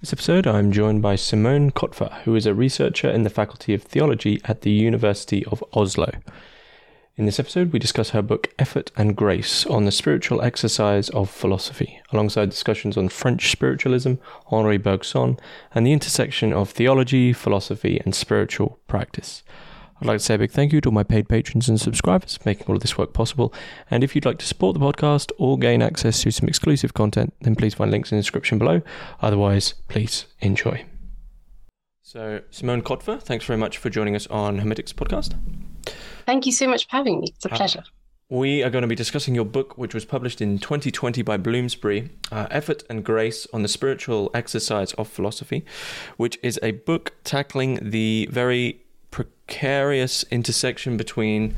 This episode, I'm joined by Simone Kotva, who is a researcher in the Faculty of Theology at the University of Oslo. In this episode, we discuss her book Effort and Grace on the spiritual exercise of philosophy, alongside discussions on French spiritualism, Henri Bergson, and the intersection of theology, philosophy, and spiritual practice. I'd like to say a big thank you to all my paid patrons and subscribers for making all of this work possible. And if you'd like to support the podcast or gain access to some exclusive content, then please find links in the description below. Otherwise, please enjoy. So, Simone Kotva, thanks very much for joining us on Hermitix podcast. Thank you so much for having me. It's a uh, pleasure. We are going to be discussing your book, which was published in 2020 by Bloomsbury, uh, Effort and Grace on the Spiritual Exercise of Philosophy, which is a book tackling the very precarious intersection between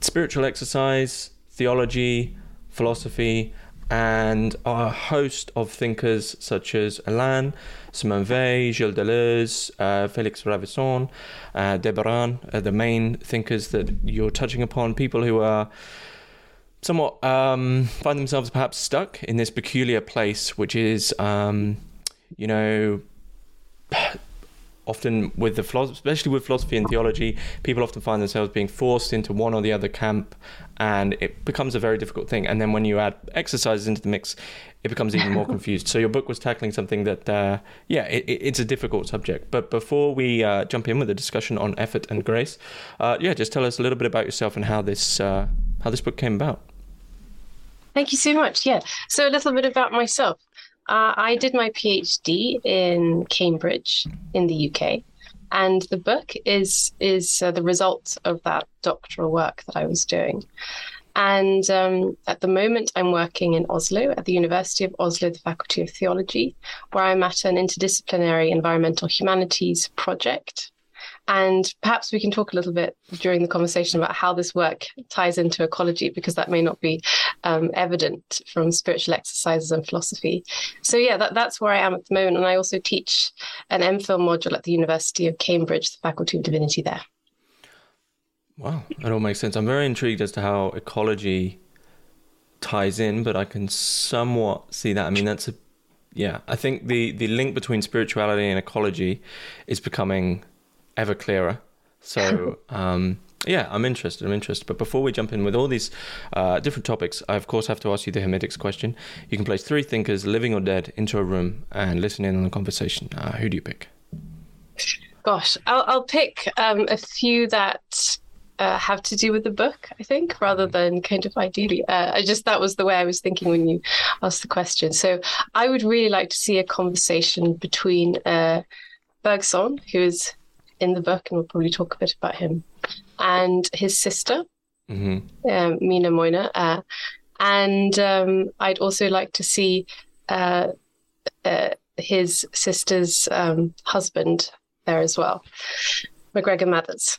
spiritual exercise, theology, philosophy, and a host of thinkers such as Alain, Simone Weil, Gilles Deleuze, uh, Félix Ravaisson, uh, de Biran, uh, the main thinkers that you're touching upon, people who are somewhat um, find themselves perhaps stuck in this peculiar place, which is, um, you know, often with the philosophy, especially with philosophy and theology, people often find themselves being forced into one or the other camp, and it becomes a very difficult thing. And then when you add exercises into the mix, it becomes even more confused. So your book was tackling something that, uh, yeah, it, it's a difficult subject. But before we uh, jump in with a discussion on effort and grace, uh, yeah, just tell us a little bit about yourself and how this uh, how this book came about. Thank you so much. Yeah, so a little bit about myself. Uh, I did my PhD in Cambridge in the UK, and the book is is uh, the result of that doctoral work that I was doing. And um, at the moment, I'm working in Oslo at the University of Oslo, the Faculty of Theology, where I'm at an interdisciplinary environmental humanities project and perhaps we can talk a little bit during the conversation about how this work ties into ecology, because that may not be um, evident from spiritual exercises and philosophy. So, yeah, that, that's where I am at the moment. And I also teach an MPhil module at the University of Cambridge, the Faculty of Divinity there. Wow, that all makes sense. I'm very intrigued as to how ecology ties in, but I can somewhat see that. I mean, that's a yeah. I think the the link between spirituality and ecology is becoming ever clearer. So um, yeah, I'm interested. I'm interested. But before we jump in with all these uh, different topics, I of course have to ask you the Hermitix question. You can place three thinkers, living or dead, into a room and listen in on the conversation. Uh, who do you pick? Gosh, I'll, I'll pick um, a few that uh, have to do with the book, I think, rather mm-hmm. than kind of ideally. Uh, I just that was the way I was thinking when you asked the question. So I would really like to see a conversation between uh, Bergson, who is in the book, and we'll probably talk a bit about him, and his sister, mm-hmm. um, Mina Moina. Uh, and um, I'd also like to see uh, uh, his sister's um, husband there as well, MacGregor Mathers.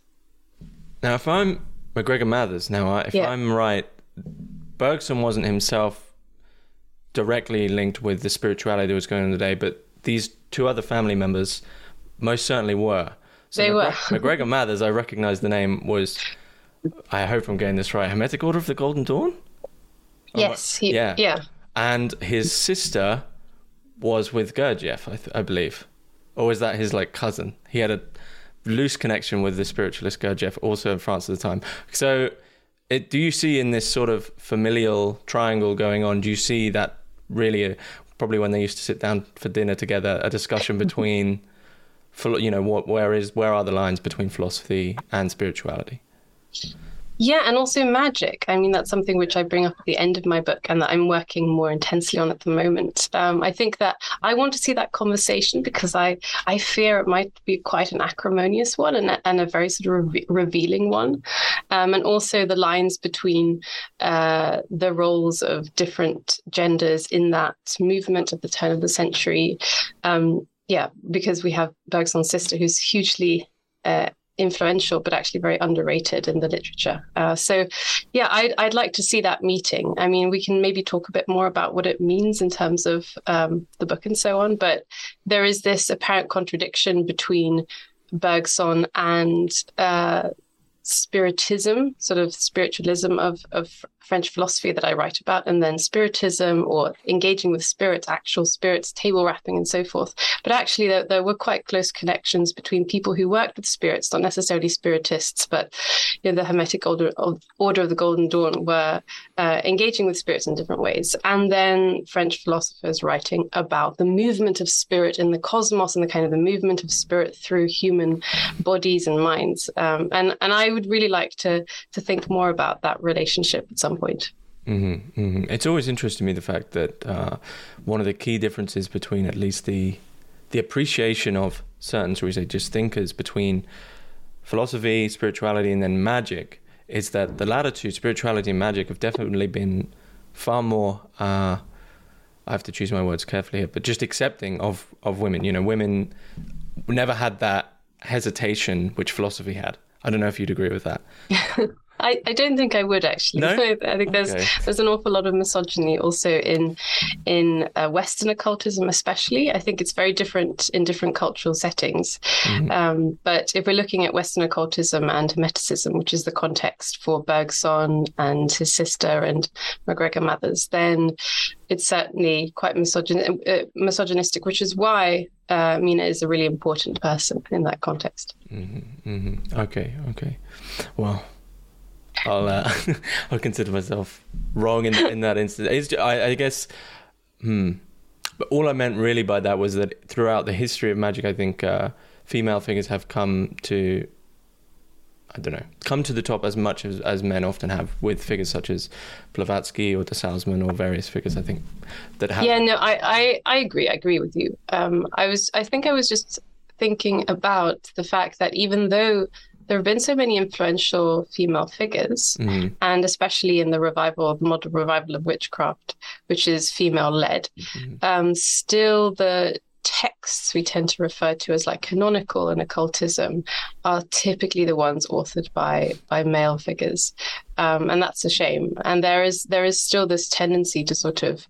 Now, if I'm MacGregor Mathers, now if yeah. I'm right, Bergson wasn't himself directly linked with the spirituality that was going on today, but these two other family members most certainly were. So they were. MacGregor Mathers, I recognize the name, was, I hope I'm getting this right, Hermetic Order of the Golden Dawn? Yes. He, yeah. Yeah. And his sister was with Gurdjieff, I, th- I believe. Or was that his like cousin? He had a loose connection with the spiritualist Gurdjieff, also in France at the time. So, it, do you see in this sort of familial triangle going on? Do you see that really, a, probably when they used to sit down for dinner together, a discussion between you know what where is where are the lines between philosophy and spirituality? Yeah and also magic. I mean that's something which i bring up at the end of my book and that i'm working more intensely on at the moment. Um, i think that i want to see that conversation because i i fear it might be quite an acrimonious one and, and a very sort of re- revealing one. Um, and also the lines between uh, the roles of different genders in that movement at the turn of the century um, yeah, because we have Bergson's sister, who's hugely uh, influential, but actually very underrated in the literature. Uh, so, yeah, I'd, I'd like to see that meeting. I mean, we can maybe talk a bit more about what it means in terms of um, the book and so on, but there is this apparent contradiction between Bergson and uh, spiritism, sort of spiritualism of, of French philosophy that I write about, and then spiritism or engaging with spirits, actual spirits, table rapping, and so forth. But actually, there, there were quite close connections between people who worked with spirits, not necessarily spiritists, but you know, the Hermetic Order Order of the Golden Dawn were uh, engaging with spirits in different ways. And then French philosophers writing about the movement of spirit in the cosmos and the kind of the movement of spirit through human bodies and minds. Um, and and I would really like to to think more about that relationship at some point. Mm-hmm, mm-hmm. It's always interested me the fact that uh, one of the key differences between at least the the appreciation of certain, shall we say, just thinkers between philosophy, spirituality, and then magic is that the latter two, spirituality and magic, have definitely been far more. Uh, I have to choose my words carefully here, but just accepting of of women. You know, women never had that hesitation which philosophy had. I don't know if you'd agree with that. I, I don't think I would actually. No? I think there's Okay. there's an awful lot of misogyny also in in uh, Western occultism, especially. I think it's very different in different cultural settings. Mhm. Um, but if we're looking at Western occultism and Hermeticism, which is the context for Bergson and his sister and MacGregor Mathers, then it's certainly quite misogyn- uh, misogynistic, which is why uh, Mina is a really important person in that context. Mm-hmm. Mm-hmm. Okay, okay. Well, I'll uh, I'll consider myself wrong in in that instance. It's, ju- I, I guess. Hmm. But all I meant really by that was that throughout the history of magic, I think uh, female figures have come to. I don't know, come to the top as much as, as men often have with figures such as Blavatsky or the Salesman or various figures. I think that have. Yeah, no, I, I, I agree. I agree with you. Um, I was, I think I was just thinking about the fact that even though there have been so many influential female figures, Mhm, and especially in the revival, the modern revival of witchcraft, which is female led, mhm, um, still the texts we tend to refer to as like canonical and occultism are typically the ones authored by by male figures. Um, and that's a shame. And there is there is still this tendency to sort of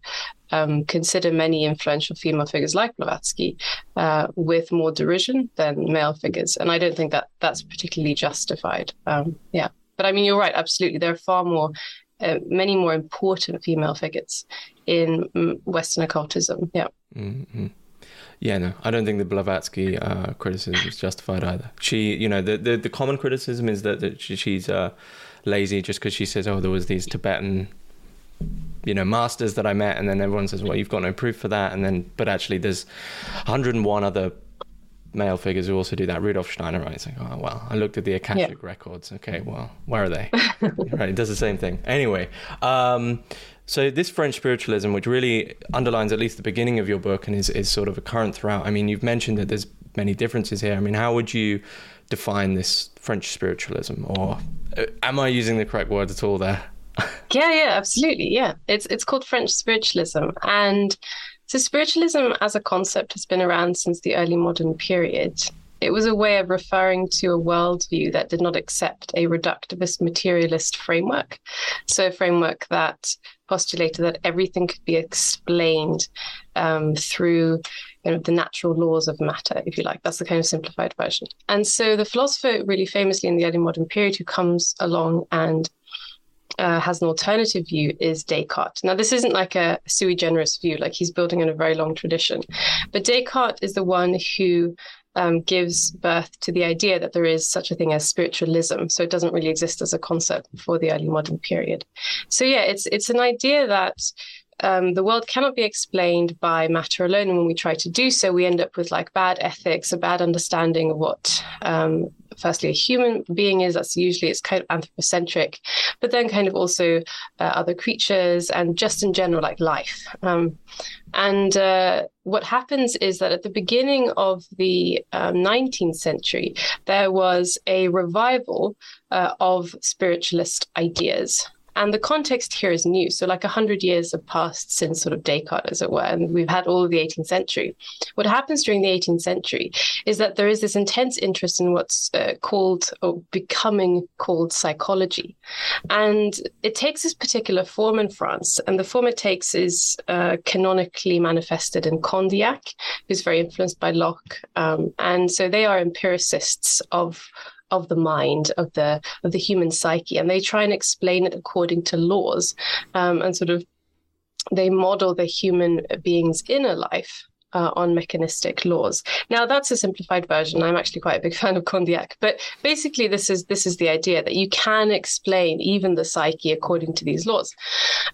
um, consider many influential female figures like Blavatsky uh, with more derision than male figures. And I don't think that that's particularly justified. Um, yeah. But I mean you're right. Absolutely. There are far more uh, many more important female figures in mm, Western occultism. Yeah. Mhm. Yeah, no, I don't think the Blavatsky uh, criticism is justified either. She, you know, the the, the common criticism is that, that she, she's uh, lazy just because she says, "Oh, there was these Tibetan, you know, masters that I met," and then everyone says, "Well, you've got no proof for that," and then, but actually, there's 101 other male figures who also do that. Rudolf Steiner, right? It's like, oh well, I looked at the Akashic records. Okay, well, where are they? right, it does the same thing. Anyway, um, so this French spiritualism, which really underlines at least the beginning of your book and is, is sort of a current throughout. I mean, you've mentioned that there's many differences here. I mean, how would you define this French spiritualism, or uh, am I using the correct words at all there? Yeah, yeah, absolutely. Yeah. It's it's called French spiritualism. And so spiritualism as a concept has been around since the early modern period. It was a way of referring to a worldview that did not accept a reductivist materialist framework. So a framework that postulated that everything could be explained um, through you know, the natural laws of matter, if you like. That's the kind of simplified version. And so the philosopher really famously in the early modern period who comes along and uh, has an alternative view is Descartes. Now, this isn't like a sui generis view, like he's building on a very long tradition, but Descartes is the one who um, gives birth to the idea that there is such a thing as spiritualism. So it doesn't really exist as a concept before the early modern period. So yeah, it's it's an idea that um, the world cannot be explained by matter alone. And when we try to do so, we end up with like bad ethics, a bad understanding of what, um, firstly, a human being is. That's usually it's kind of anthropocentric, but then kind of also uh, other creatures and just in general, like life. Um, and uh, what happens is that at the beginning of the um, 19th century, there was a revival uh, of spiritualist ideas. And the context here is new. So, like 100 years have passed since sort of Descartes, as it were, and we've had all of the 18th century. What happens during the 18th century is that there is this intense interest in what's uh, called or becoming called psychology. And it takes this particular form in France. And the form it takes is uh, canonically manifested in Condillac, who's very influenced by Locke. Um, and so they are empiricists of of the mind of the of the human psyche, and they try and explain it according to laws, um, and sort of they model the human being's inner life uh, on mechanistic laws. Now that's a simplified version. I'm actually quite a big fan of Condillac, but basically this is this is the idea that you can explain even the psyche according to these laws.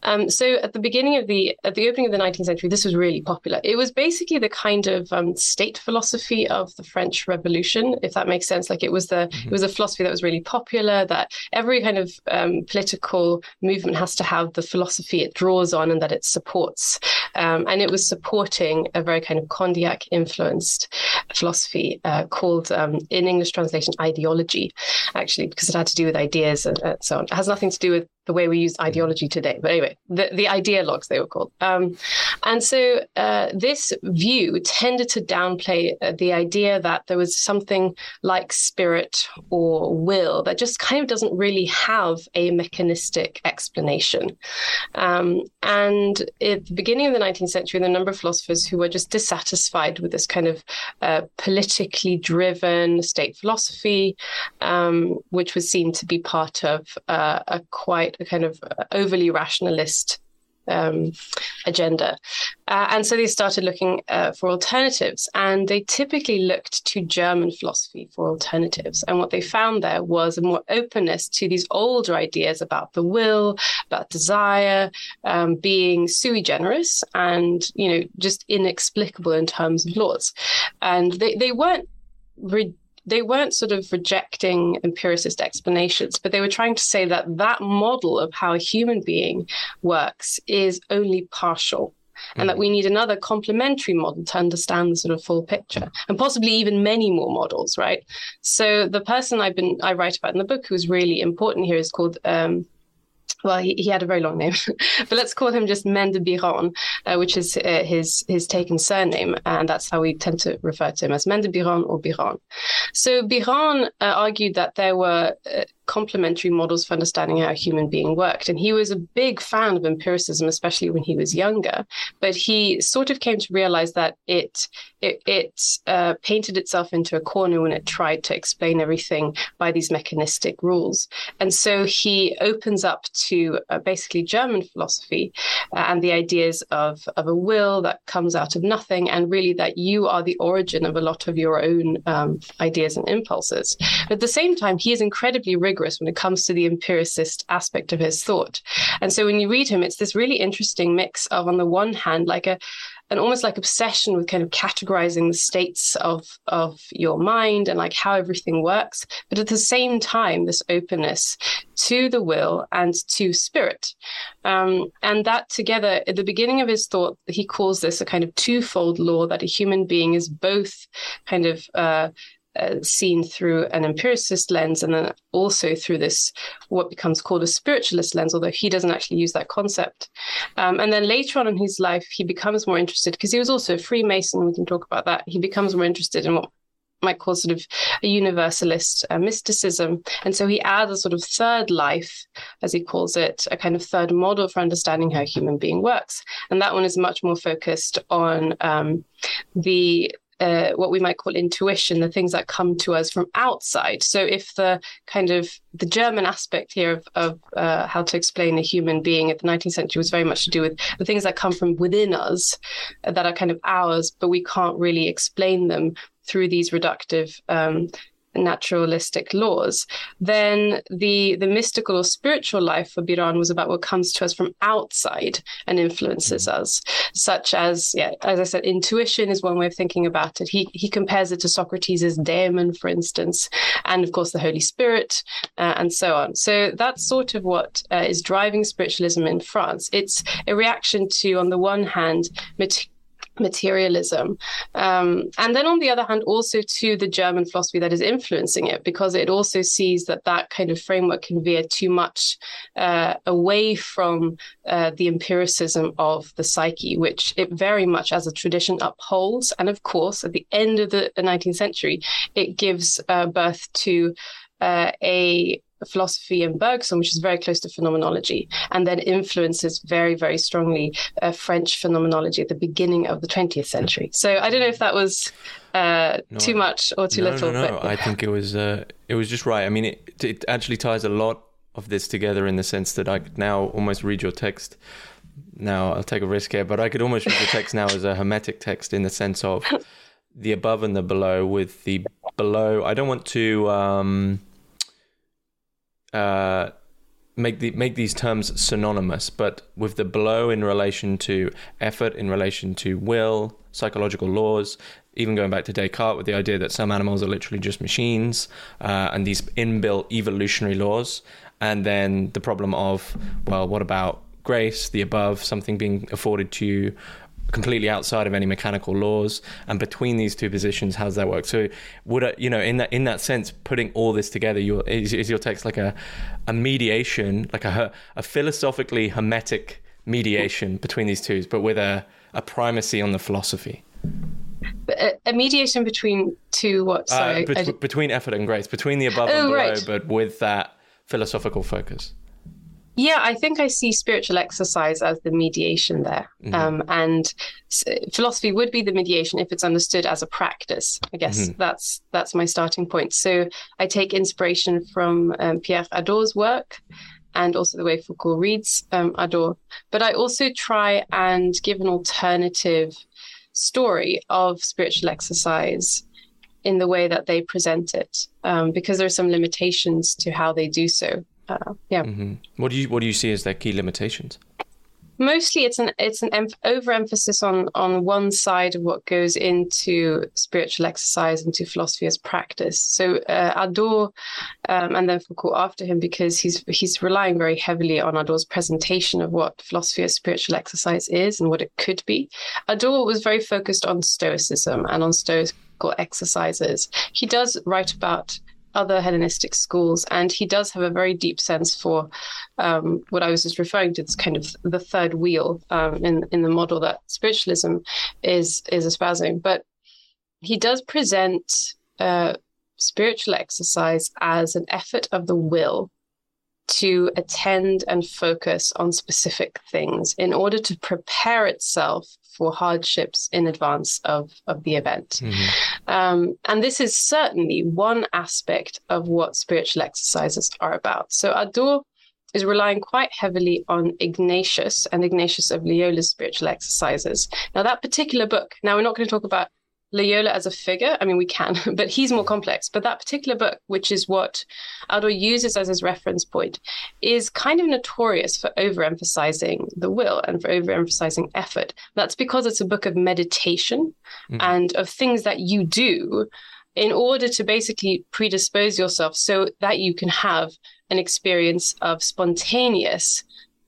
Um, so at the beginning of the at the opening of the 19th century, this was really popular. It was basically the kind of um, state philosophy of the French Revolution, if that makes sense. Like it was the mm-hmm. it was a philosophy that was really popular. That every kind of um, political movement has to have the philosophy it draws on and that it supports, um, and it was supporting a very kind of Condillac influenced philosophy uh, called, um, in English translation, ideology, actually, because it had to do with ideas and, and so on. It has nothing to do with the way we use ideology today. But anyway, the, the ideologues, they were called. Um, and so uh, this view tended to downplay uh, the idea that there was something like spirit or will that just kind of doesn't really have a mechanistic explanation. Um, and at the beginning of the 19th century, the number of philosophers who were just dissatisfied with this kind of uh, politically driven state philosophy, um, which was seen to be part of uh, a quite a kind of overly rationalist um, agenda. Uh, and so they started looking uh, for alternatives, and they typically looked to German philosophy for alternatives. And what they found there was a more openness to these older ideas about the will, about desire, um, being sui generis, and you know just inexplicable in terms of laws. And they they weren't. Re- they weren't sort of rejecting empiricist explanations, but they were trying to say that that model of how a human being works is only partial. And that hmm. we need another complementary model to understand the sort of full picture, and possibly even many more models, right? So the person I've been I write about in the book who's really important here is called um, well, he, he, had a very long name, but let's call him just Maine de Biran, uh, which is uh, his his taken surname, and that's how we tend to refer to him as Maine de Biran or Biron. So Biron uh, argued that there were uh, complementary models for understanding how a human being worked. And he was a big fan of empiricism, especially when he was younger. But he sort of came to realize that it it, it uh, painted itself into a corner when it tried to explain everything by these mechanistic rules. And so he opens up to uh, basically German philosophy uh, and the ideas of, of a will that comes out of nothing, and really that you are the origin of a lot of your own um, ideas and impulses. But at the same time, he is incredibly rigorous rigorous when it comes to the empiricist aspect of his thought. And so when you read him, it's this really interesting mix of, on the one hand, like a an almost like obsession with kind of categorizing the states of of your mind and like how everything works. But at the same time this openness to the will and to spirit. Um, and that together at the beginning of his thought he calls this a kind of twofold law that a human being is both kind of uh, uh, seen through an empiricist lens and then also through this what becomes called a spiritualist lens although he doesn't actually use that concept um, and then later on in his life he becomes more interested because he was also a freemason we can talk about that he becomes more interested in what might call sort of a universalist uh, mysticism. And so he adds a sort of third life, as he calls it, a kind of third model for understanding how human being works. And that one is much more focused on um, the uh, what we might call intuition, the things that come to us from outside. So, if the kind of the German aspect here of, of uh, how to explain a human being at the 19th century was very much to do with the things that come from within us, uh, that are kind of ours, but we can't really explain them through these reductive um, naturalistic laws, then the the mystical or spiritual life for Biran was about what comes to us from outside and influences mm. us, such as yeah, as I said, intuition is one way of thinking about it. He he compares it to Socrates' daemon, for instance, and of course the Holy Spirit, uh, and so on. So that's sort of what uh, is driving spiritualism in France. It's a reaction to, on the one hand, materialism. Um, and then on the other hand, also to the German philosophy that is influencing it, because it also sees that that kind of framework can veer too much uh, away from uh, the empiricism of the psyche, which it very much as a tradition upholds. And of course, at the end of the 19th century, it gives uh, birth to uh, a philosophy in Bergson, which is very close to phenomenology, and then influences very, very strongly uh, French phenomenology at the beginning of the 20th century. So I don't know if that was uh, no, too much or too no, little. No, no, but... I think it was uh, it was just right. I mean, it, it actually ties a lot of this together in the sense that I could now almost read your text. Now I'll take a risk here, but I could almost read the text now as a hermetic text in the sense of the above and the below. With the below, I don't want to. Um, uh, make the make these terms synonymous, but with the below in relation to effort, in relation to will, psychological laws, even going back to Descartes with the idea that some animals are literally just machines, uh, and these inbuilt evolutionary laws, and then the problem of well, what about grace, the above, something being afforded to you completely outside of any mechanical laws and between these two positions how does that work? So would I, you know in that in that sense putting all this together your is, is your text like a a mediation like a a philosophically hermetic mediation between these two but with a a primacy on the philosophy? A, a mediation between two what? Uh, sorry uh, be- between effort and grace between the above oh, and below right. but with that philosophical focus yeah, I think I see spiritual exercise as the mediation there. Mm-hmm. Um, and philosophy would be the mediation if it's understood as a practice. I guess mm-hmm. that's that's my starting point. So I take inspiration from um, Pierre Hadot's work and also the way Foucault reads um, Hadot. But I also try and give an alternative story of spiritual exercise in the way that they present it, um, because there are some limitations to how they do so uh, yeah. Mm-hmm. What do you what do you see as their key limitations? Mostly, it's an it's an em- overemphasis on on one side of what goes into spiritual exercise into philosophy as practice. So uh, Hadot, um, and then Foucault after him, because he's he's relying very heavily on Hadot's presentation of what philosophy as spiritual exercise is and what it could be. Hadot was very focused on Stoicism and on Stoical exercises. He does write about other Hellenistic schools, and he does have a very deep sense for um, what I was just referring to. It's kind of the third wheel um, in in the model that spiritualism is is espousing. But he does present uh, spiritual exercise as an effort of the will to attend and focus on specific things in order to prepare itself for hardships in advance of, of the event. Mm-hmm. Um, and this is certainly one aspect of what spiritual exercises are about. So Hadot is relying quite heavily on Ignatius and Ignatius of Loyola's spiritual exercises. Now, that particular book, now we're not going to talk about Loyola as a figure, I mean, we can, but he's more complex. But that particular book, which is what Hadot uses as his reference point, is kind of notorious for overemphasizing the will and for overemphasizing effort. That's because it's a book of meditation mm-hmm. and of things that you do in order to basically predispose yourself so that you can have an experience of spontaneous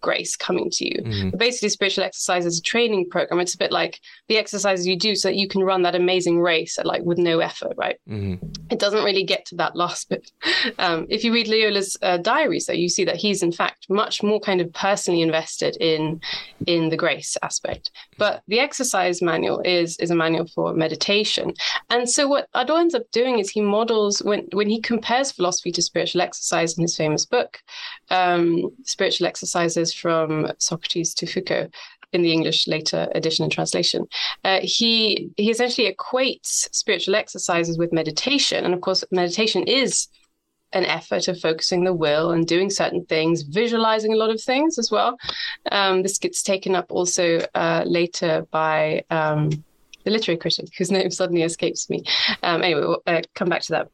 grace coming to you. Mm-hmm. Basically, spiritual exercise is a training program. It's a bit like the exercises you do so that you can run that amazing race at like with no effort, right? Mm-hmm. It doesn't really get to that last bit. Um, if you read Loyola's uh, diaries, though, you see that he's in fact much more kind of personally invested in in the grace aspect. But the exercise manual is is a manual for meditation. And so what Hadot ends up doing is he models when when he compares philosophy to spiritual exercise in his famous book, um, Spiritual Exercises from Socrates to Foucault in the English later edition and translation. Uh, he he essentially equates spiritual exercises with meditation, and of course, meditation is an effort of focusing the will and doing certain things, visualizing a lot of things as well. Um, this gets taken up also uh, later by um, the literary critic whose name suddenly escapes me. Um, anyway, we'll uh, come back to that.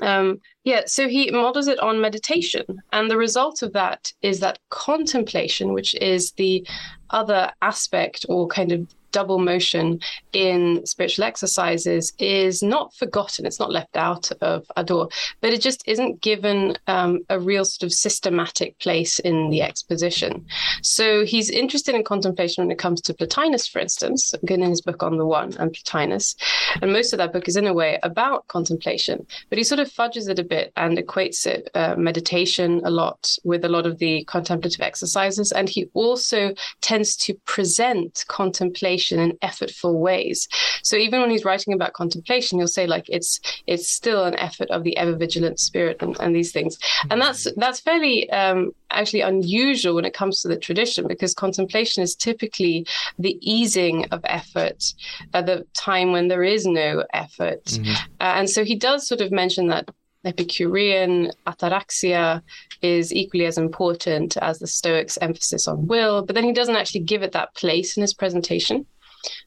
Um, yeah, so he models it on meditation. And the result of that is that contemplation, which is the other aspect or kind of double motion in spiritual exercises is not forgotten. It's not left out of Hadot, but it just isn't given um, a real sort of systematic place in the exposition. So he's interested in contemplation when it comes to Plotinus, for instance, again in his book on the One and Plotinus. And most of that book is, in a way, about contemplation. But he sort of fudges it a bit and equates it, uh, meditation a lot, with a lot of the contemplative exercises. And he also tends to present contemplation in effortful ways. So even when he's writing about contemplation, he'll say, like, it's it's still an effort of the ever vigilant spirit and, and these things. And that's that's fairly um, actually unusual when it comes to the tradition because contemplation is typically the easing of effort at the time when there is no effort. Mm-hmm. Uh, and so he does sort of mention that Epicurean ataraxia is equally as important as the Stoics' emphasis on will, but then he doesn't actually give it that place in his presentation.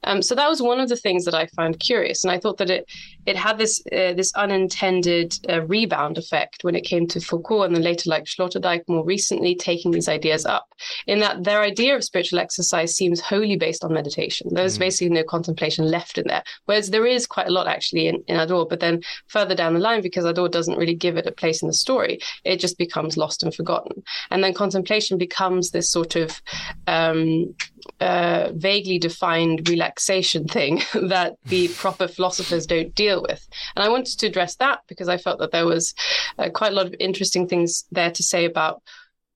Um, so that was one of the things that I found curious, and I thought that it it had this uh, this unintended uh, rebound effect when it came to Foucault, and then later like Sloterdijk more recently taking these ideas up. In that their idea of spiritual exercise seems wholly based on meditation. There's mm. basically no contemplation left in there, whereas there is quite a lot actually in, in Hadot. But then further down the line, because Hadot doesn't really give it a place in the story, it just becomes lost and forgotten, and then contemplation becomes this sort of um, uh, vaguely defined relaxation thing that the proper philosophers don't deal with. And I wanted to address that because I felt that there was uh, quite a lot of interesting things there to say about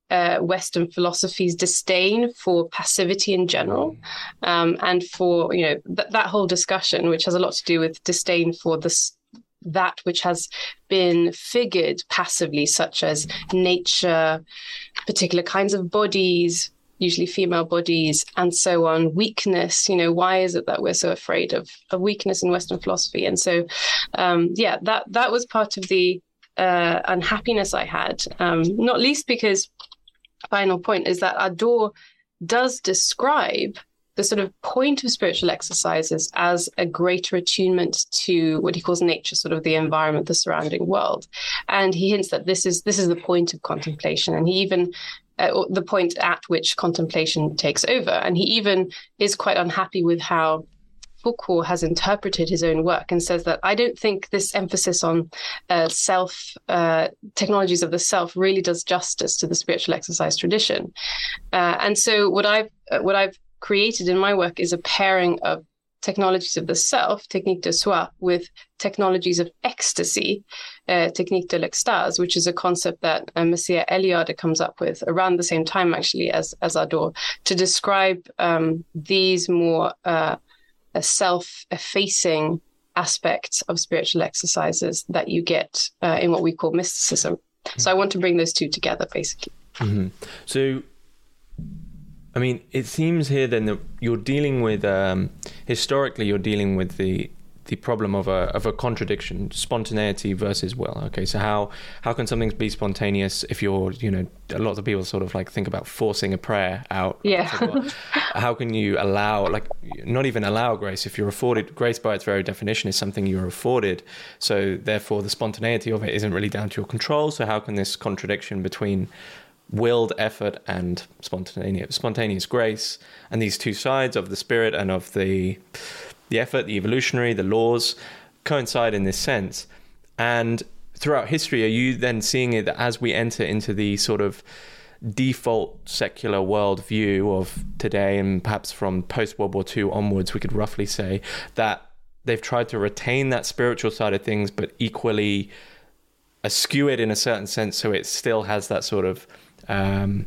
uh, Western philosophy's disdain for passivity in general, um, and for you know th- that whole discussion, which has a lot to do with disdain for this that which has been figured passively, such as nature, particular kinds of bodies, usually female bodies and so on weakness you know why is it that we're so afraid of, of weakness in western philosophy and so um, yeah that that was part of the uh, unhappiness i had um, not least because final point is that Hadot does describe the sort of point of spiritual exercises as a greater attunement to what he calls nature, sort of the environment, the surrounding world. And he hints that this is this is the point of contemplation. And he even uh, the point at which contemplation takes over. And he even is quite unhappy with how Foucault has interpreted his own work and says that I don't think this emphasis on uh, self uh, technologies of the self really does justice to the spiritual exercise tradition. Uh, and so what I've uh, what I've created in my work is a pairing of technologies of the self, technique de soi, with technologies of ecstasy, uh, technique de l'extase, which is a concept that uh, Eliade comes up with around the same time, actually, as, as Hadot, to describe um, these more uh, self effacing aspects of spiritual exercises that you get uh, in what we call mysticism. Mm-hmm. So I want to bring those two together, basically. Mm-hmm. So I mean, it seems here then that you're dealing with um, historically you're dealing with the the problem of a of a contradiction, spontaneity versus will. Okay, so how how can something be spontaneous if you're you know a lot of people sort of like think about forcing a prayer out. Yeah. how can you allow like not even allow grace if you're afforded grace by its very definition is something you're afforded. So therefore the spontaneity of it isn't really down to your control. So how can this contradiction between willed effort and spontaneous spontaneous grace. And these two sides of the spirit and of the the effort the evolutionary the laws coincide in this sense. And throughout history are you then seeing it as we enter into the sort of default secular worldview of today and perhaps from post World War II onwards we could roughly say that they've tried to retain that spiritual side of things but equally askew it in a certain sense so it still has that sort of um,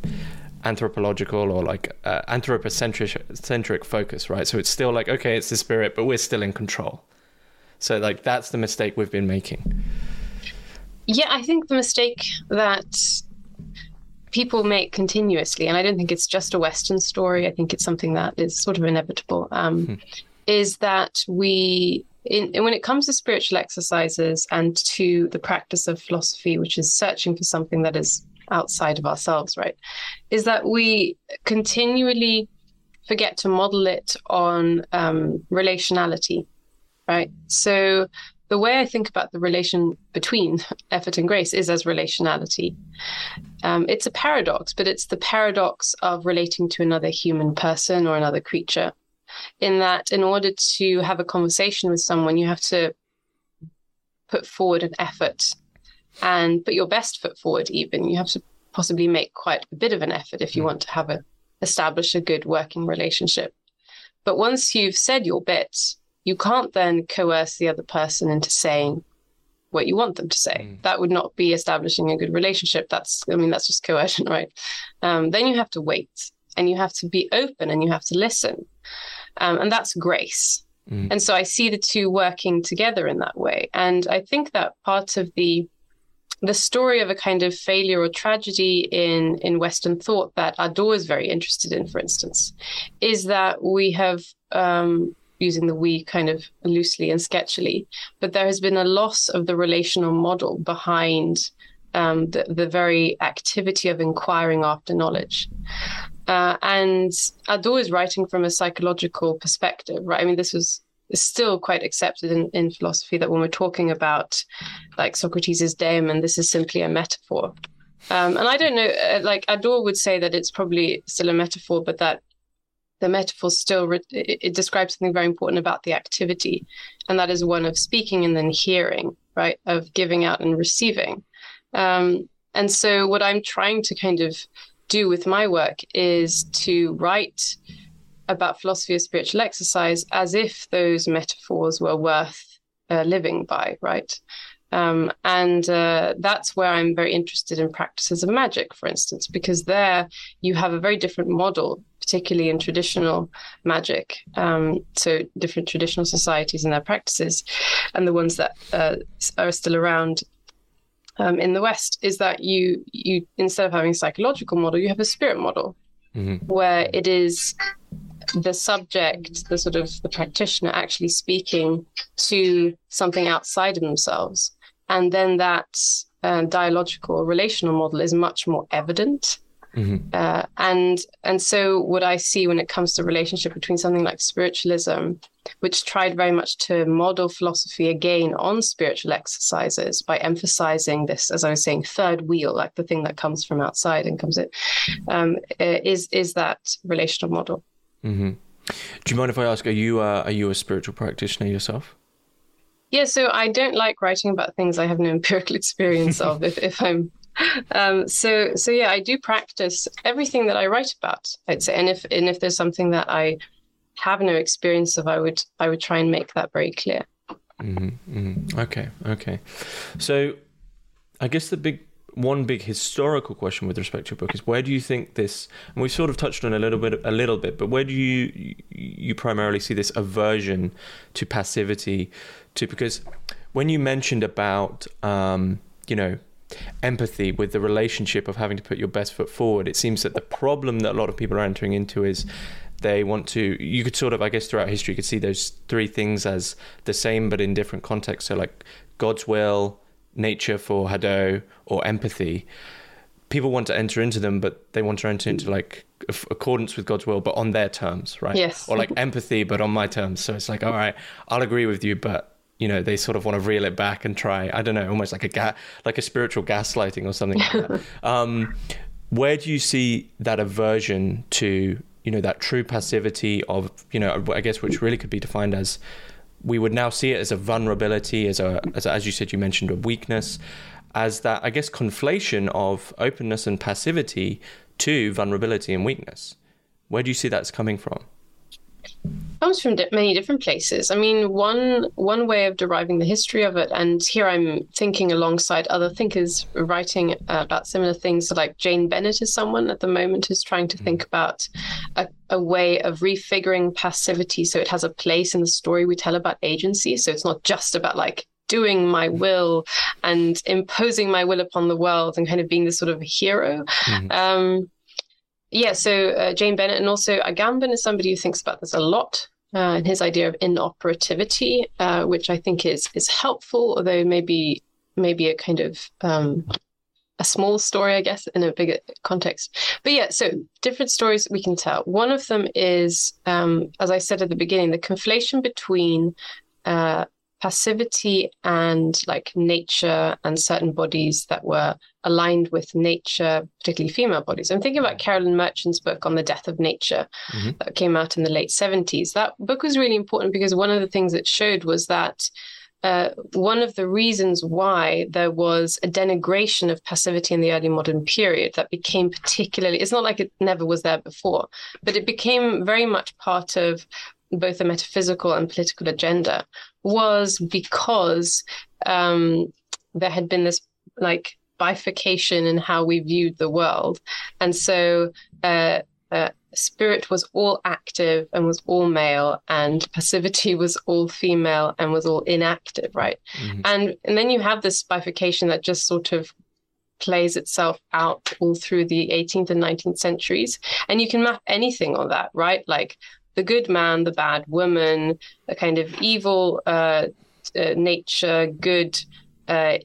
anthropological or like uh, anthropocentric centric focus, right? So it's still like, okay, it's the spirit, but we're still in control. So like that's the mistake we've been making. Yeah, I think the mistake that people make continuously, and I don't think it's just a Western story. I think it's something that is sort of inevitable. Um, hmm. Is that we in, when it comes to spiritual exercises and to the practice of philosophy, which is searching for something that is outside of ourselves, right? Is that we continually forget to model it on um, relationality, right? So the way I think about the relation between effort and grace is as relationality. Um, it's a paradox, but it's the paradox of relating to another human person or another creature. In that, in order to have a conversation with someone, you have to put forward an effort and put your best foot forward even you have to possibly make quite a bit of an effort if you mm. want to have a establish a good working relationship but once you've said your bit you can't then coerce the other person into saying what you want them to say. Mm. That would not be establishing a good relationship. That's, I mean, that's just coercion, right? Um, then you have to wait and you have to be open and you have to listen. Um, and that's grace. Mm. And so I see the two working together in that way. And I think that part of the the story of a kind of failure or tragedy in in Western thought that Hadot is very interested in, for instance, is that we have um, using the we kind of loosely and sketchily, but there has been a loss of the relational model behind um, the, the very activity of inquiring after knowledge. Uh, and Hadot is writing from a psychological perspective, right? I mean, this was still quite accepted in, in philosophy that when we're talking about like Socrates' daemon, this is simply a metaphor. Um, and I don't know, uh, like Hadot would say that it's probably still a metaphor, but that the metaphor still re- it, it describes something very important about the activity, and that is one of speaking and then hearing, right? Of giving out and receiving. Um, and so, what I'm trying to kind of do with my work is to write about philosophy of spiritual exercise as if those metaphors were worth uh, living by, right? Um, and uh, that's where I'm very interested in practices of magic, for instance, because there you have a very different model, particularly in traditional magic. Um, so, different traditional societies and their practices, and the ones that uh, are still around um, in the West, is that you you instead of having a psychological model, you have a spirit model, mm-hmm. where it is the subject, the sort of the practitioner actually speaking to something outside of themselves and then that uh, dialogical relational model is much more evident. Mm-hmm. Uh, and and so what I see when it comes to relationship between something like spiritualism, which tried very much to model philosophy again on spiritual exercises by emphasizing this, as I was saying, third wheel, like the thing that comes from outside and comes in, um, is is that relational model. Mm-hmm. Do you mind if I ask? Are you uh, are you a spiritual practitioner yourself? Yeah, so I don't like writing about things I have no empirical experience of. if, if I'm um, so so yeah, I do practice everything that I write about. Say, and if and if there's something that I have no experience of, I would I would try and make that very clear. Mm-hmm, mm-hmm. Okay, okay. So, I guess the big one big historical question with respect to your book is where do you think this and we've sort of touched on a little bit a little bit but where do you you primarily see this aversion to passivity to because when you mentioned about um, you know empathy with the relationship of having to put your best foot forward it seems that the problem that a lot of people are entering into is they want to you could sort of i guess throughout history you could see those three things as the same but in different contexts so like god's will nature for Hadot or empathy, people want to enter into them, but they want to enter into like accordance with God's will, but on their terms, right? Yes. Or like empathy, but on my terms. So it's like, all right, I'll agree with you, but you know, they sort of want to reel it back and try. I don't know, almost like a ga- like a spiritual gaslighting or something like that. Um, where do you see that aversion to you know that true passivity of you know I guess which really could be defined as we would now see it as a vulnerability, as a, as, as you said, you mentioned a weakness, as that, I guess, conflation of openness and passivity to vulnerability and weakness. Where do you see that's coming from? Comes from many different places. I mean, one one way of deriving the history of it, and here I'm thinking alongside other thinkers writing about similar things. So, like Jane Bennett is someone at the moment who's trying to think mm. about a, a way of refiguring passivity, so it has a place in the story we tell about agency. So it's not just about like doing my mm. will and imposing my will upon the world and kind of being this sort of hero. Mm-hmm. Um, yeah, so uh, Jane Bennett and also Agamben is somebody who thinks about this a lot. Uh, and his idea of inoperativity, uh, which I think is is helpful, although maybe maybe a kind of um, a small story, I guess, in a bigger context. But yeah, so different stories we can tell. One of them is, um, as I said at the beginning, the conflation between uh, passivity and like nature and certain bodies that were aligned with nature, particularly female bodies. I'm thinking about Carolyn Merchant's book on the death of nature mm-hmm. that came out in the late 70s. That book was really important because one of the things it showed was that uh, one of the reasons why there was a denigration of passivity in the early modern period that became particularly, it's not like it never was there before, but it became very much part of both a metaphysical and political agenda was because um, there had been this like bifurcation in how we viewed the world. And so uh, uh, spirit was all active and was all male, and passivity was all female and was all inactive, right? Mm-hmm. And, and then you have this bifurcation that just sort of plays itself out all through the 18th and 19th centuries. And you can map anything on that, right? Like the good man, the bad woman, a kind of evil uh, uh, nature, good uh,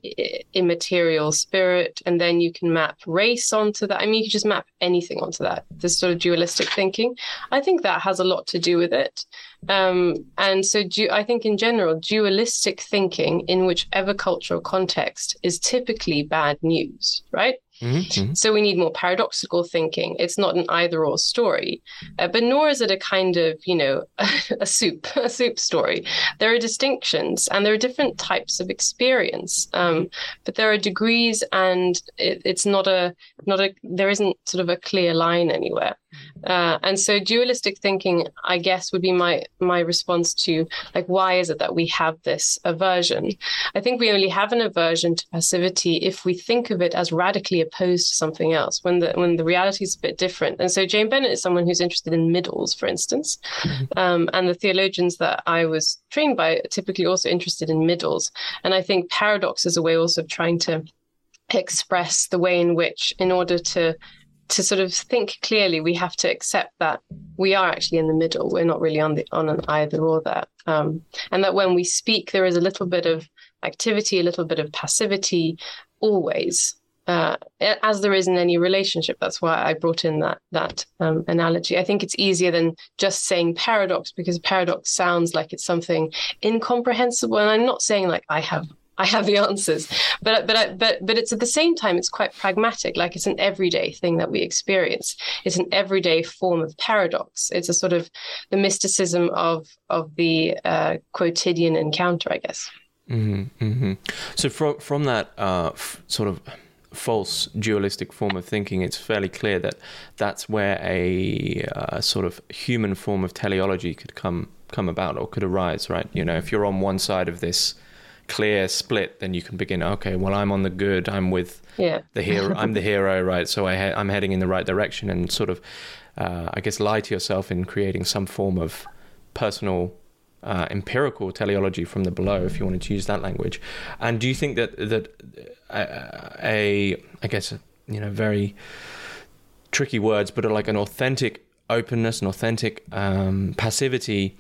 immaterial spirit, and then you can map race onto that. I mean, you can just map anything onto that. This sort of dualistic thinking. I think that has a lot to do with it. Um, and so, I think in general, dualistic thinking in whichever cultural context is typically bad news, right? Mm-hmm, mm-hmm. So we need more paradoxical thinking. It's not an either or story, uh, but nor is it a kind of, you know, a soup, a soup story. There are distinctions and there are different types of experience, um, but there are degrees and it, it's not a, not a, there isn't sort of a clear line anywhere. Uh, and so dualistic thinking, I guess, would be my my response to like why is it that we have this aversion? I think we only have an aversion to passivity if we think of it as radically opposed to something else, when the when the reality is a bit different. And so Jane Bennett is someone who's interested in middles, for instance, mm-hmm. um, and the theologians that I was trained by are typically also interested in middles. And I think paradox is a way also of trying to express the way in which, in order to to sort of think clearly, we have to accept that we are actually in the middle. We're not really on the on an either or there, um, and that when we speak, there is a little bit of activity, a little bit of passivity, always, uh, as there is in any relationship. That's why I brought in that that um, analogy. I think it's easier than just saying paradox because paradox sounds like it's something incomprehensible. And I'm not saying like I have I have the answers. But but but but it's at the same time it's quite pragmatic. Like it's an everyday thing that we experience. It's an everyday form of paradox. It's a sort of the mysticism of of the uh, quotidian encounter, I guess. Mm-hmm, mm-hmm. So from from that uh, f- sort of false dualistic form of thinking, it's fairly clear that that's where a uh, sort of human form of teleology could come come about or could arise, right? You know, if you're on one side of this clear split, then you can begin. Okay, well, I'm on the good. I'm with yeah. the hero. I'm the hero, right? So I ha- I'm heading in the right direction, and sort of, uh, I guess, lie to yourself in creating some form of personal. Uh, empirical teleology from the below, if you wanted to use that language, and do you think that that uh, a, I guess, you know, very tricky words, but like an authentic openness, an authentic um, passivity,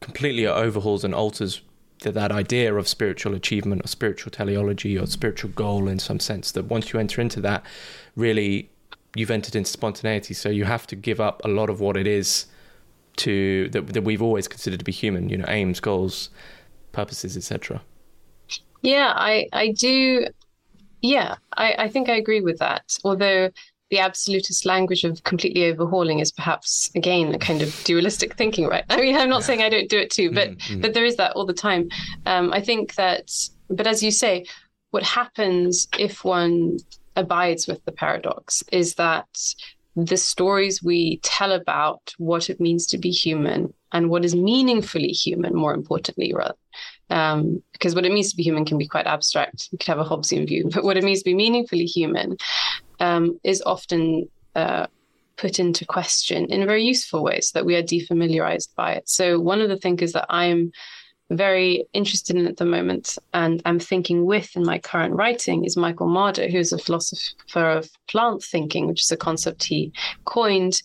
completely overhauls and alters that, that idea of spiritual achievement or spiritual teleology or spiritual goal in some sense that once you enter into that really you've entered into spontaneity. So you have to give up a lot of what it is to that, that we've always considered to be human you know aims goals purposes etc yeah i i do yeah i i think i agree with that. Although the absolutist language of completely overhauling is perhaps again a kind of dualistic thinking, right? I mean, I'm not saying I don't do it too, but mm-hmm. but there is that all the time. Um, I think that, but as you say, what happens if one abides with the paradox is that the stories we tell about what it means to be human and what is meaningfully human, more importantly, rather. Um, because what it means to be human can be quite abstract. You could have a Hobbesian view, but what it means to be meaningfully human um, is often uh, put into question in a very useful ways that we are defamiliarized by it. So, one of the thinkers that I'm very interested in at the moment and I'm thinking with in my current writing is Michael Marder, who's a philosopher of plant thinking, which is a concept he coined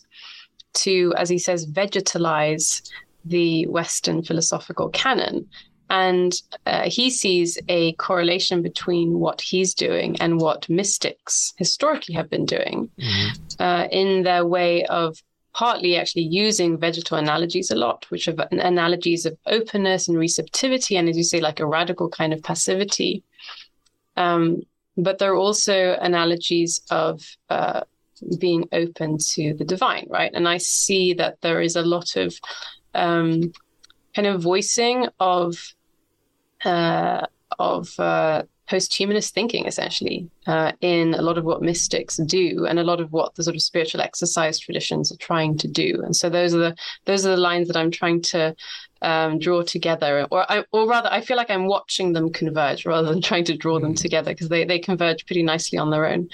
to, as he says, vegetalize the Western philosophical canon and uh, he sees a correlation between what he's doing and what mystics historically have been doing mm-hmm. uh, in their way of partly actually using vegetal analogies a lot, which are analogies of openness and receptivity, and as you say, like a radical kind of passivity. Um, but there are also analogies of uh, being open to the divine, right? And I see that there is a lot of um, kind of voicing of uh, of uh, post-humanist thinking essentially uh, in a lot of what mystics do and a lot of what the sort of spiritual exercise traditions are trying to do. And so those are the those are the lines that i'm trying to um, draw together. Or I, or rather i feel like i'm watching them converge rather than trying to draw them mm. together because they, they converge pretty nicely on their own.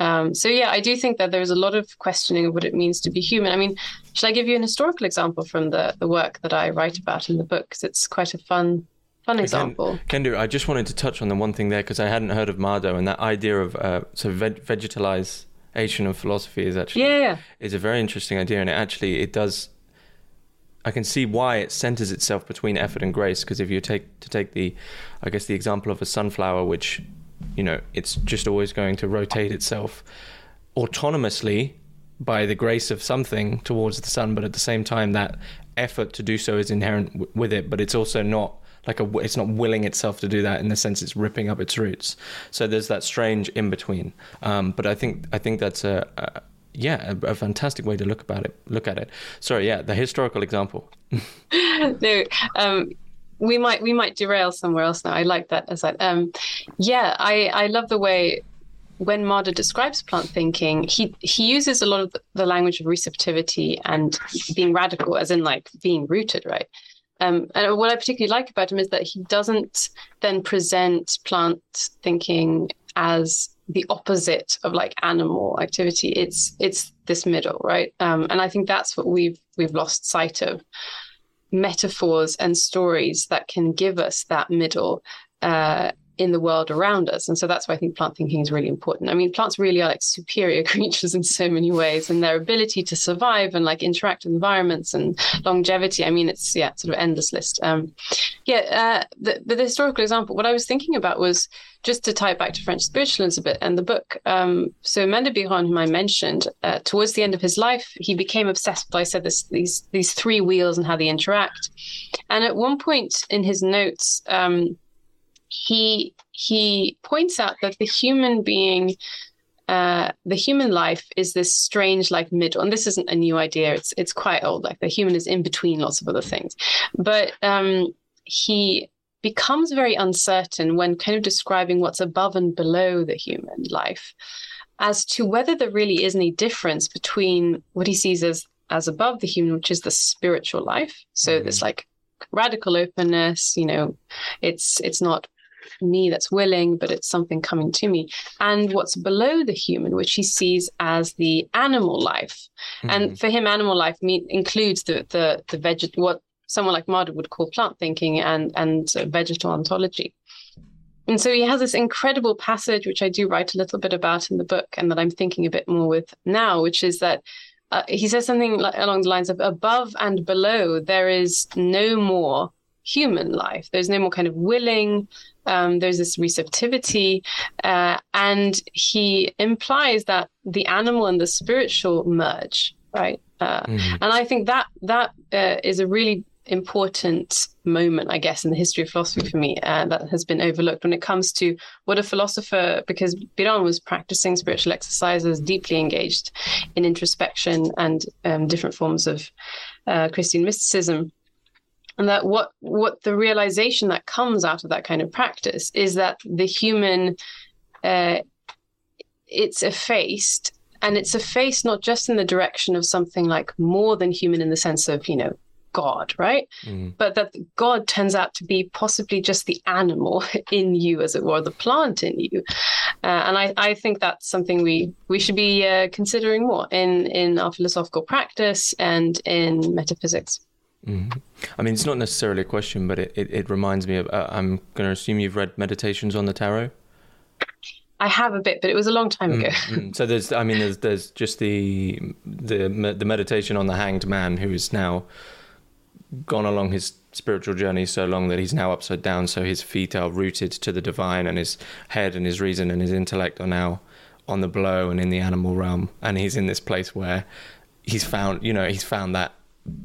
Um, so yeah i do think that there's a lot of questioning of what it means to be human. I mean should i give you an historical example from the the work that i write about in the book? Because it's quite a fun Fun example. Can, do. I just wanted to touch on the one thing there because I hadn't heard of Marder and that idea of uh, so veg- vegetalization of philosophy is actually yeah. is a very interesting idea and it actually it does. I can see why it centers itself between effort and grace because if you take to take the, I guess the example of a sunflower, which, you know, it's just always going to rotate itself autonomously by the grace of something towards the sun, but at the same time that effort to do so is inherent w- with it, but it's also not like a it's not willing itself to do that in the sense it's ripping up its roots. So there's that strange in between. Um, but I think I think that's a, a yeah a, a, fantastic way to look about it. Look at it. Sorry, yeah, the historical example. no. Um, we might we might derail somewhere else now. I like that as I um, yeah, I I love the way when Marder describes plant thinking, he he uses a lot of the language of receptivity and being radical, as in like being rooted, right? Um, and what I particularly like about him is that he doesn't then present plant thinking as the opposite of like animal activity. It's it's this middle, right? Um, and I think that's what we've we've lost sight of metaphors and stories that can give us that middle uh, in the world around us. And so that's why I think plant thinking is really important. I mean, plants really are like superior creatures in so many ways, and their ability to survive and like interact with environments and longevity. I mean, it's yeah, sort of endless list. Um, yeah, uh, the, the historical example. What I was thinking about was just to tie it back to French spiritualism a bit and the book. Um, so Maine Biran, whom I mentioned, uh, towards the end of his life, he became obsessed with, I said this, these these three wheels and how they interact. And at one point in his notes. Um, he he points out that the human being uh, the human life is this strange like middle and this isn't a new idea it's it's quite old like the human is in between lots of other things but um, he becomes very uncertain when kind of describing what's above and below the human life as to whether there really is any difference between what he sees as as above the human which is the spiritual life so mm-hmm. this like radical openness you know it's it's not me that's willing, but it's something coming to me. And what's below the human, which he sees as the animal life. Mm-hmm. And for him, animal life mean, includes the the the veget what someone like Marder would call plant thinking and and uh, vegetal ontology. And so he has this incredible passage, which I do write a little bit about in the book, and that I'm thinking a bit more with now, which is that uh, he says something like, along the lines of above and below, there is no more human life. There's no more kind of willing, um, there's this receptivity, uh, and he implies that the animal and the spiritual merge, right? Uh, mm-hmm. And I think that that uh, is a really important moment, I guess, in the history of philosophy for me uh, that has been overlooked when it comes to what a philosopher, because Biran was practicing spiritual exercises, deeply engaged in introspection and um, different forms of uh, Christian mysticism and that what what the realization that comes out of that kind of practice is that the human uh, it's effaced and it's effaced not just in the direction of something like more than human in the sense of you know god right? Mm. but that god turns out to be possibly just the animal in you as it were the plant in you. Uh, and I, I think that's something we we should be uh, considering more in in our philosophical practice and in metaphysics Mm-hmm. I mean, it's not necessarily a question, but it, it, it reminds me of. Uh, I'm going to assume you've read Meditations on the Tarot. I have a bit, but it was a long time ago. Mm-hmm. So there's, I mean, there's there's just the the the meditation on the hanged man who is now gone along his spiritual journey so long that he's now upside down. So his feet are rooted to the divine, and his head and his reason and his intellect are now on the blow and in the animal realm. And he's in this place where he's found, you know, he's found that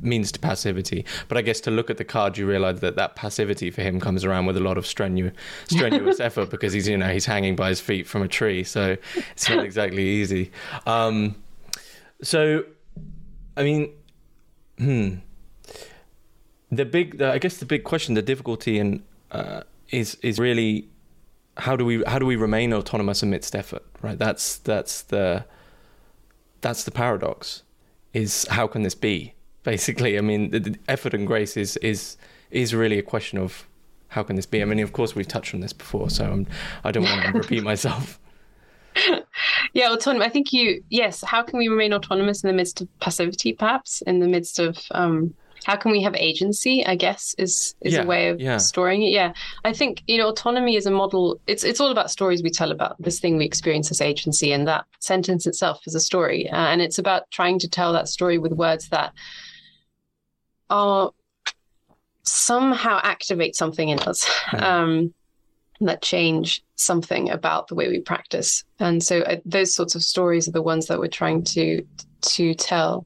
means to passivity. But I guess to look at the card, you realize that that passivity for him comes around with a lot of strenuous, strenuous effort because he's you know he's hanging by his feet from a tree, so it's not exactly easy. Um, so, I mean, hmm, the big, the, I guess the big question, the difficulty, and uh, is is really how do we how do we remain autonomous amidst effort? Right. That's that's the that's the paradox. Is how can this be? Basically, I mean, the, the effort and grace is is is really a question of how can this be? I mean, of course, we've touched on this before, so I'm, I do not want to repeat myself. yeah, autonomy. I think you. Yes. How can we remain autonomous in the midst of passivity? Perhaps in the midst of um, how can we have agency i guess is is Yeah, a way of yeah. storing it yeah i think you know autonomy is a model it's it's all about stories we tell about this thing we experience as agency and that sentence itself is a story uh, and it's about trying to tell that story with words that are somehow activate something in us um that change something about the way we practice. And so uh, those sorts of stories are the ones that we're trying to to tell.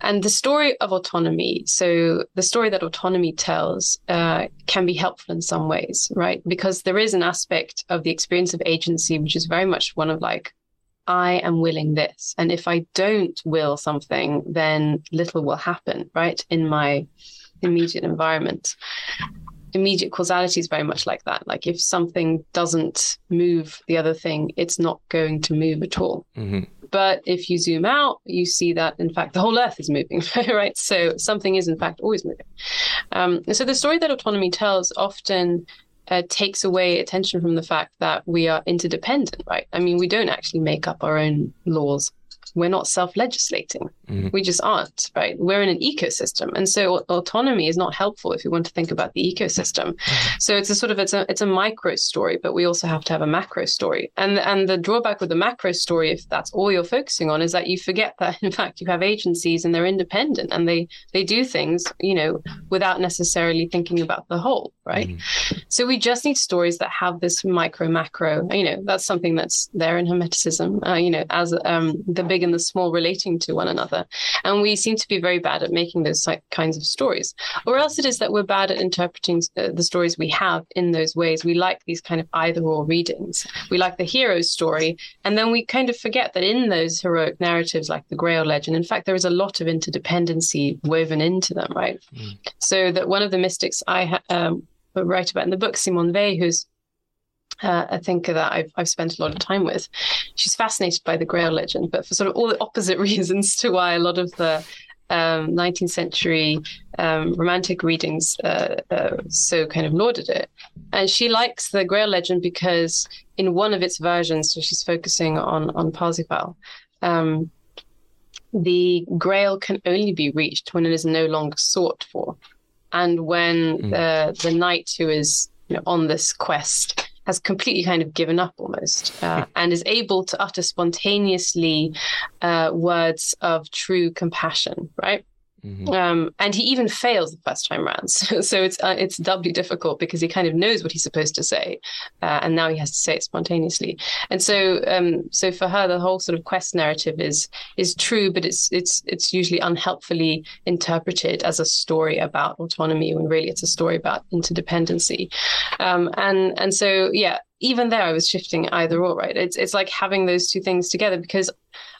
And the story of autonomy, so the story that autonomy tells, uh, can be helpful in some ways, right? Because there is an aspect of the experience of agency, which is very much one of like, I am willing this. And if I don't will something, then little will happen, right? In my immediate environment. Immediate causality is very much like that. Like if something doesn't move the other thing, it's not going to move at all. hmm But if you zoom out, you see that in fact the whole Earth is moving, right? So something is in fact always moving. Um, and so the story that autonomy tells often uh, takes away attention from the fact that we are interdependent, right? I mean, we don't actually make up our own laws. We're not self-legislating. Mhm. We just aren't, right? We're in an ecosystem, and so autonomy is not helpful if you want to think about the ecosystem. So it's a sort of it's a it's a micro story, but we also have to have a macro story. And and the drawback with the macro story, if that's all you're focusing on, is that you forget that in fact you have agencies and they're independent and they they do things, you know, without necessarily thinking about the whole, right? So we just need stories that have this micro macro. You know, that's something that's there in Hermeticism. Uh, you know, as um, the big and the small relating to one another, and we seem to be very bad at making those kinds of stories. Or else it is that we're bad at interpreting uh, the stories we have in those ways. We like these kind of either or readings. We like the hero's story, and then we kind of forget that in those heroic narratives, like the Grail legend, in fact, there is a lot of interdependency woven into them, right? So that one of the mystics I ha- um, write about in the book, Simone Weil, who's uh, a thinker that I've, I've spent a lot of time with. She's fascinated by the Grail legend, but for sort of all the opposite reasons to why a lot of the um, 19th century um, romantic readings uh, uh, so kind of lauded it. And she likes the Grail legend because in one of its versions, so she's focusing on on Parsifal, um, the Grail can only be reached when it is no longer sought for, and when Mm. the the knight who is you know, on this quest has completely kind of given up almost uh, and is able to utter spontaneously uh, words of true compassion, right? Mhm. Um, and he even fails the first time round, so, so it's uh, it's doubly difficult because he kind of knows what he's supposed to say, uh, and now he has to say it spontaneously. And so, um, so for her, the whole sort of quest narrative is is true, but it's it's it's usually unhelpfully interpreted as a story about autonomy when really it's a story about interdependency. Um, and and so yeah, even there, I was shifting either or. Right, it's it's like having those two things together because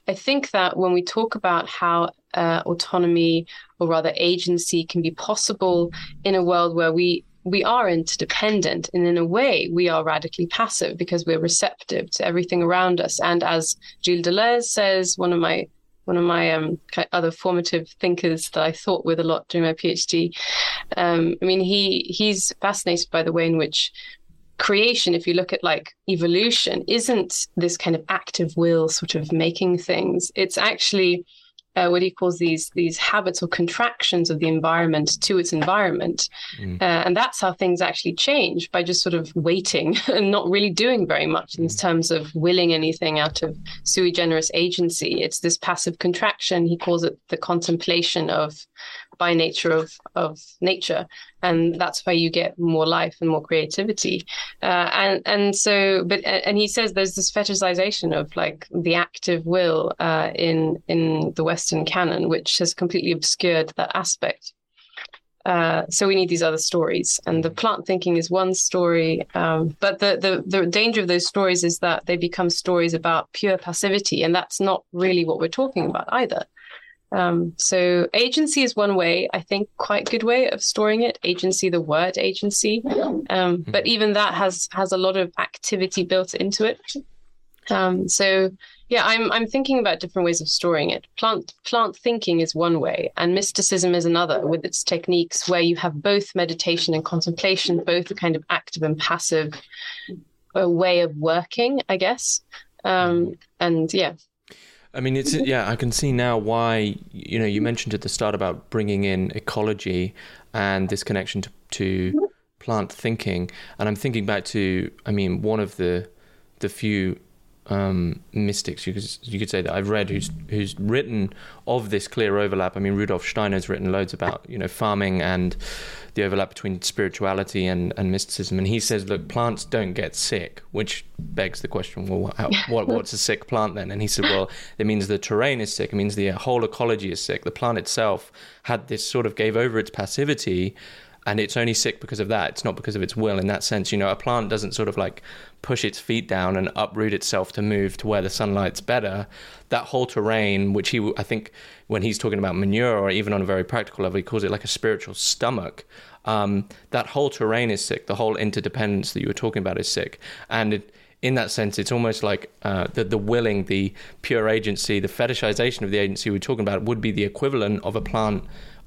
I think that when we talk about how uh, autonomy or rather agency can be possible in a world where we we are interdependent and in a way we are radically passive because we're receptive to everything around us. And as Gilles Deleuze says one of my one of my um, other formative thinkers that I thought with a lot during my PhD um, I mean he he's fascinated by the way in which creation if you look at like evolution isn't this kind of active will sort of making things. It's actually uh, what he calls these these habits or contractions of the environment to its environment, Mm. uh, and that's how things actually change by just sort of waiting and not really doing very much in terms of willing anything out of sui generis agency. It's this passive contraction. He calls it the contemplation of by nature of of nature, and that's why you get more life and more creativity. Uh, and and so, but and he says there's this fetishization of like the active will uh, in in the Western canon, which has completely obscured that aspect. Uh, so we need these other stories, and the plant thinking is one story. Um, but the, the the danger of those stories is that they become stories about pure passivity, and that's not really what we're talking about either. Um, so agency is one way, I think, quite good way of storing it. Agency, the word agency, um, but even that has has a lot of activity built into it. Um, so yeah, I'm I'm thinking about different ways of storing it. Plant plant thinking is one way, and mysticism is another, with its techniques where you have both meditation and contemplation, both a kind of active and passive way of working, I guess. Um, and yeah. I mean, it's yeah. I can see now why you know you mentioned at the start about bringing in ecology and this connection to, to plant thinking, and I'm thinking back to I mean one of the the few um, mystics you could you could say that I've read who's who's written of this clear overlap. I mean, Rudolf Steiner's written loads about you know farming and the overlap between spirituality and, and mysticism, and he says, look, plants don't get sick, which begs the question, well, how, what what's a sick plant then? And he said, well, it means the terrain is sick. It means the whole ecology is sick. The plant itself had this sort of gave over its passivity and it's only sick because of that. It's not because of its will. In that sense, you know, a plant doesn't sort of like push its feet down and uproot itself to move to where the sunlight's better. That whole terrain, which he, I think, when he's talking about manure, or even on a very practical level, he calls it like a spiritual stomach. Um, that whole terrain is sick. The whole interdependence that you were talking about is sick, and it, in that sense, it's almost like uh, the the willing, the pure agency, the fetishization of the agency we we're talking about would be the equivalent of a plant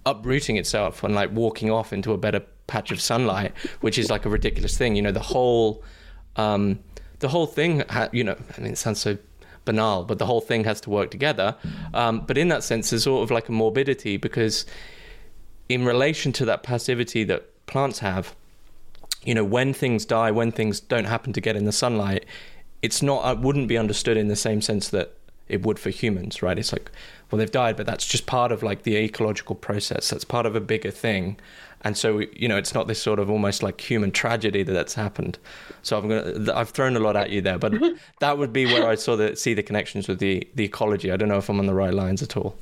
uprooting itself and like walking off into a better patch of sunlight, which is like a ridiculous thing. You know, the whole, um, the whole thing. Ha- you know, I mean, it sounds so banal, but the whole thing has to work together. Um, but in that sense, there's sort of like a morbidity because, in relation to that passivity that plants have, you know, when things die, when things don't happen to get in the sunlight, it's not. It wouldn't be understood in the same sense that it would for humans, right? It's like well they've died but that's just part of like the ecological process. That's part of a bigger thing. And so you know it's not this sort of almost like human tragedy that that's happened. So i'm gonna i've thrown a lot at you there but that would be where i saw the see the connections with the the ecology. I don't know if i'm on the right lines at all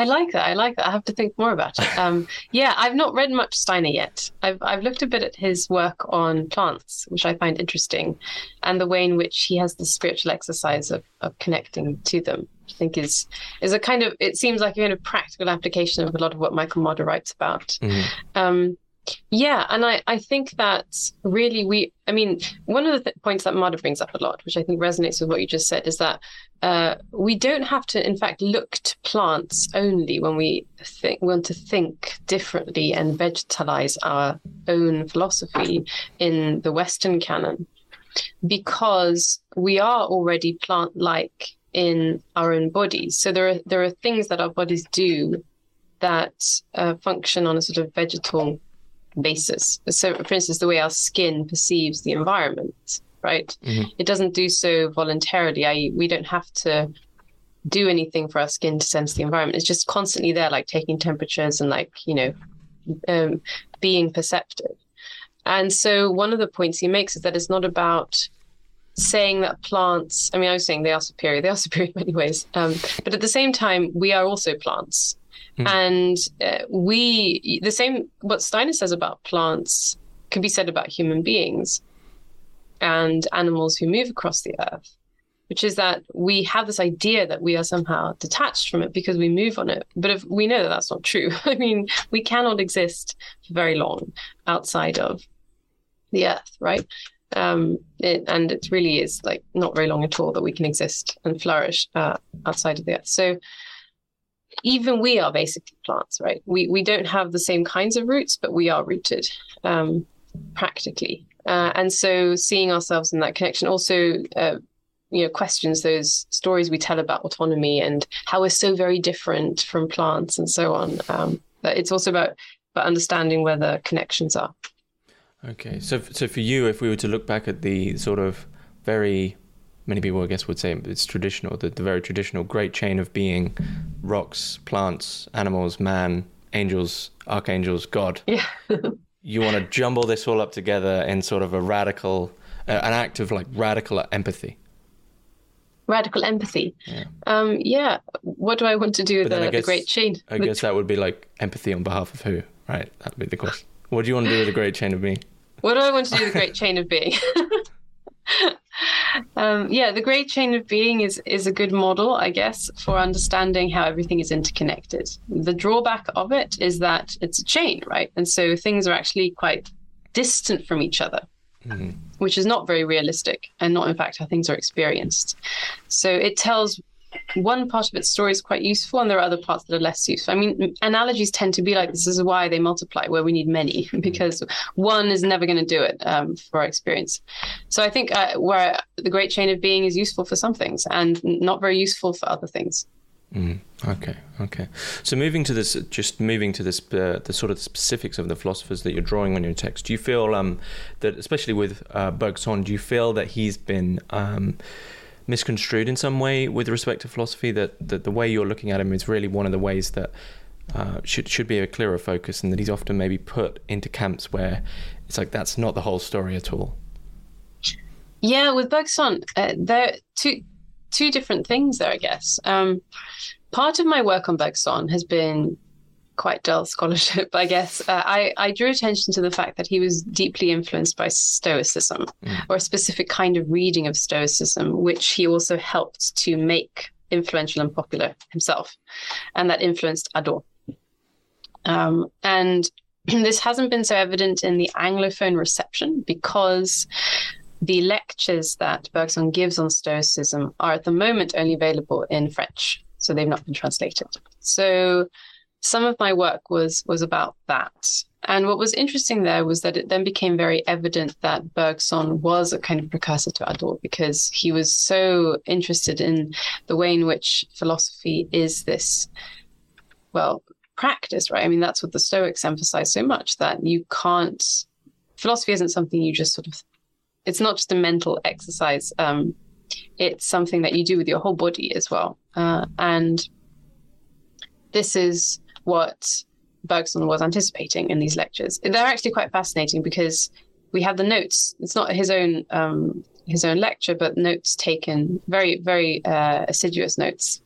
I like that. I like that. I have to think more about it. Um, yeah, I've not read much Steiner yet. I've I've looked a bit at his work on plants, which I find interesting, and the way in which he has the spiritual exercise of, of connecting to them. I think is is a kind of it seems like a kind of practical application of a lot of what Michael Marder writes about. Mm-hmm. Um, yeah, and I, I think that really we, I mean, one of the th- points that Marder brings up a lot, which I think resonates with what you just said, is that uh, we don't have to, in fact, look to plants only when we think, want to think differently and vegetalize our own philosophy in the Western canon, because we are already plant-like in our own bodies. So there are there are things that our bodies do that uh, function on a sort of vegetal basis. So, for instance, the way our skin perceives the environment, right? Mm-hmm. It doesn't do so voluntarily. I, we don't have to do anything for our skin to sense the environment. It's just constantly there, like taking temperatures and like, you know, um, being perceptive. And so one of the points he makes is that it's not about saying that plants, I mean, I was saying they are superior, they are superior in many ways. Um, but at the same time, we are also plants. Mm. And uh, we, the same, what Steiner says about plants can be said about human beings and animals who move across the earth, which is that we have this idea that we are somehow detached from it because we move on it. But if we know that that's not true, I mean, we cannot exist for very long outside of the earth, right? Um, it, and it really is like not very long at all that we can exist and flourish uh, outside of the earth. So even we are basically plants, right? We we don't have the same kinds of roots, but we are rooted um, practically. Uh, and so seeing ourselves in that connection also uh, you know questions those stories we tell about autonomy and how we're so very different from plants and so on um, it's also about about understanding where the connections are okay so so for you if we were to look back at the sort of very many people, I guess, would say it's traditional, the, the very traditional great chain of being rocks, plants, animals, man, angels, archangels, God. Yeah. you want to jumble this all up together in sort of a radical, uh, an act of like radical empathy. Radical empathy. Yeah. Um, yeah. What do I want to do with the, guess, the great chain? I guess that would be like empathy on behalf of who, right? That would be the question. What do you want to do with the great chain of being? What do I want to do with the great chain of being? um, yeah, the great chain of being is is a good model, I guess, for understanding how everything is interconnected. The drawback of it is that it's a chain, right? And so things are actually quite distant from each other. Mm-hmm. Which is not very realistic and not, in fact, how things are experienced. So it tells one part of its story is quite useful and there are other parts that are less useful. I mean, analogies tend to be like this, is why they multiply, where we need many, because one is never going to do it um, for our experience. So I think uh, where the great chain of being is useful for some things and not very useful for other things. Mm, okay, okay. So moving to this, just moving to this, uh, the sort of specifics of the philosophers that you're drawing on your text. Do you feel um, that, especially with uh, Bergson, do you feel that he's been um, misconstrued in some way with respect to philosophy that, that the way you're looking at him is really one of the ways that uh, should should be a clearer focus and that he's often maybe put into camps where it's like that's not the whole story at all. Yeah with Bergson uh, there are two two different things there I guess. Um, part of my work on Bergson has been quite dull scholarship, I guess, uh, I, I drew attention to the fact that he was deeply influenced by Stoicism mm. or a specific kind of reading of Stoicism, which he also helped to make influential and popular himself. And that influenced Hadot. Um, and this hasn't been so evident in the Anglophone reception because the lectures that Bergson gives on Stoicism are at the moment only available in French. So they've not been translated. So some of my work was was about that. And what was interesting there was that it then became very evident that Bergson was a kind of precursor to Hadot because he was so interested in the way in which philosophy is this, well, practice, right? I mean, that's what the Stoics emphasize so much that you can't, philosophy isn't something you just sort of, it's not just a mental exercise. Um, it's something that you do with your whole body as well. Uh, and this is what Bergson was anticipating in these lectures. They're actually quite fascinating because we have the notes. It's not his own um, his own lecture, but notes taken, very very uh, assiduous notes,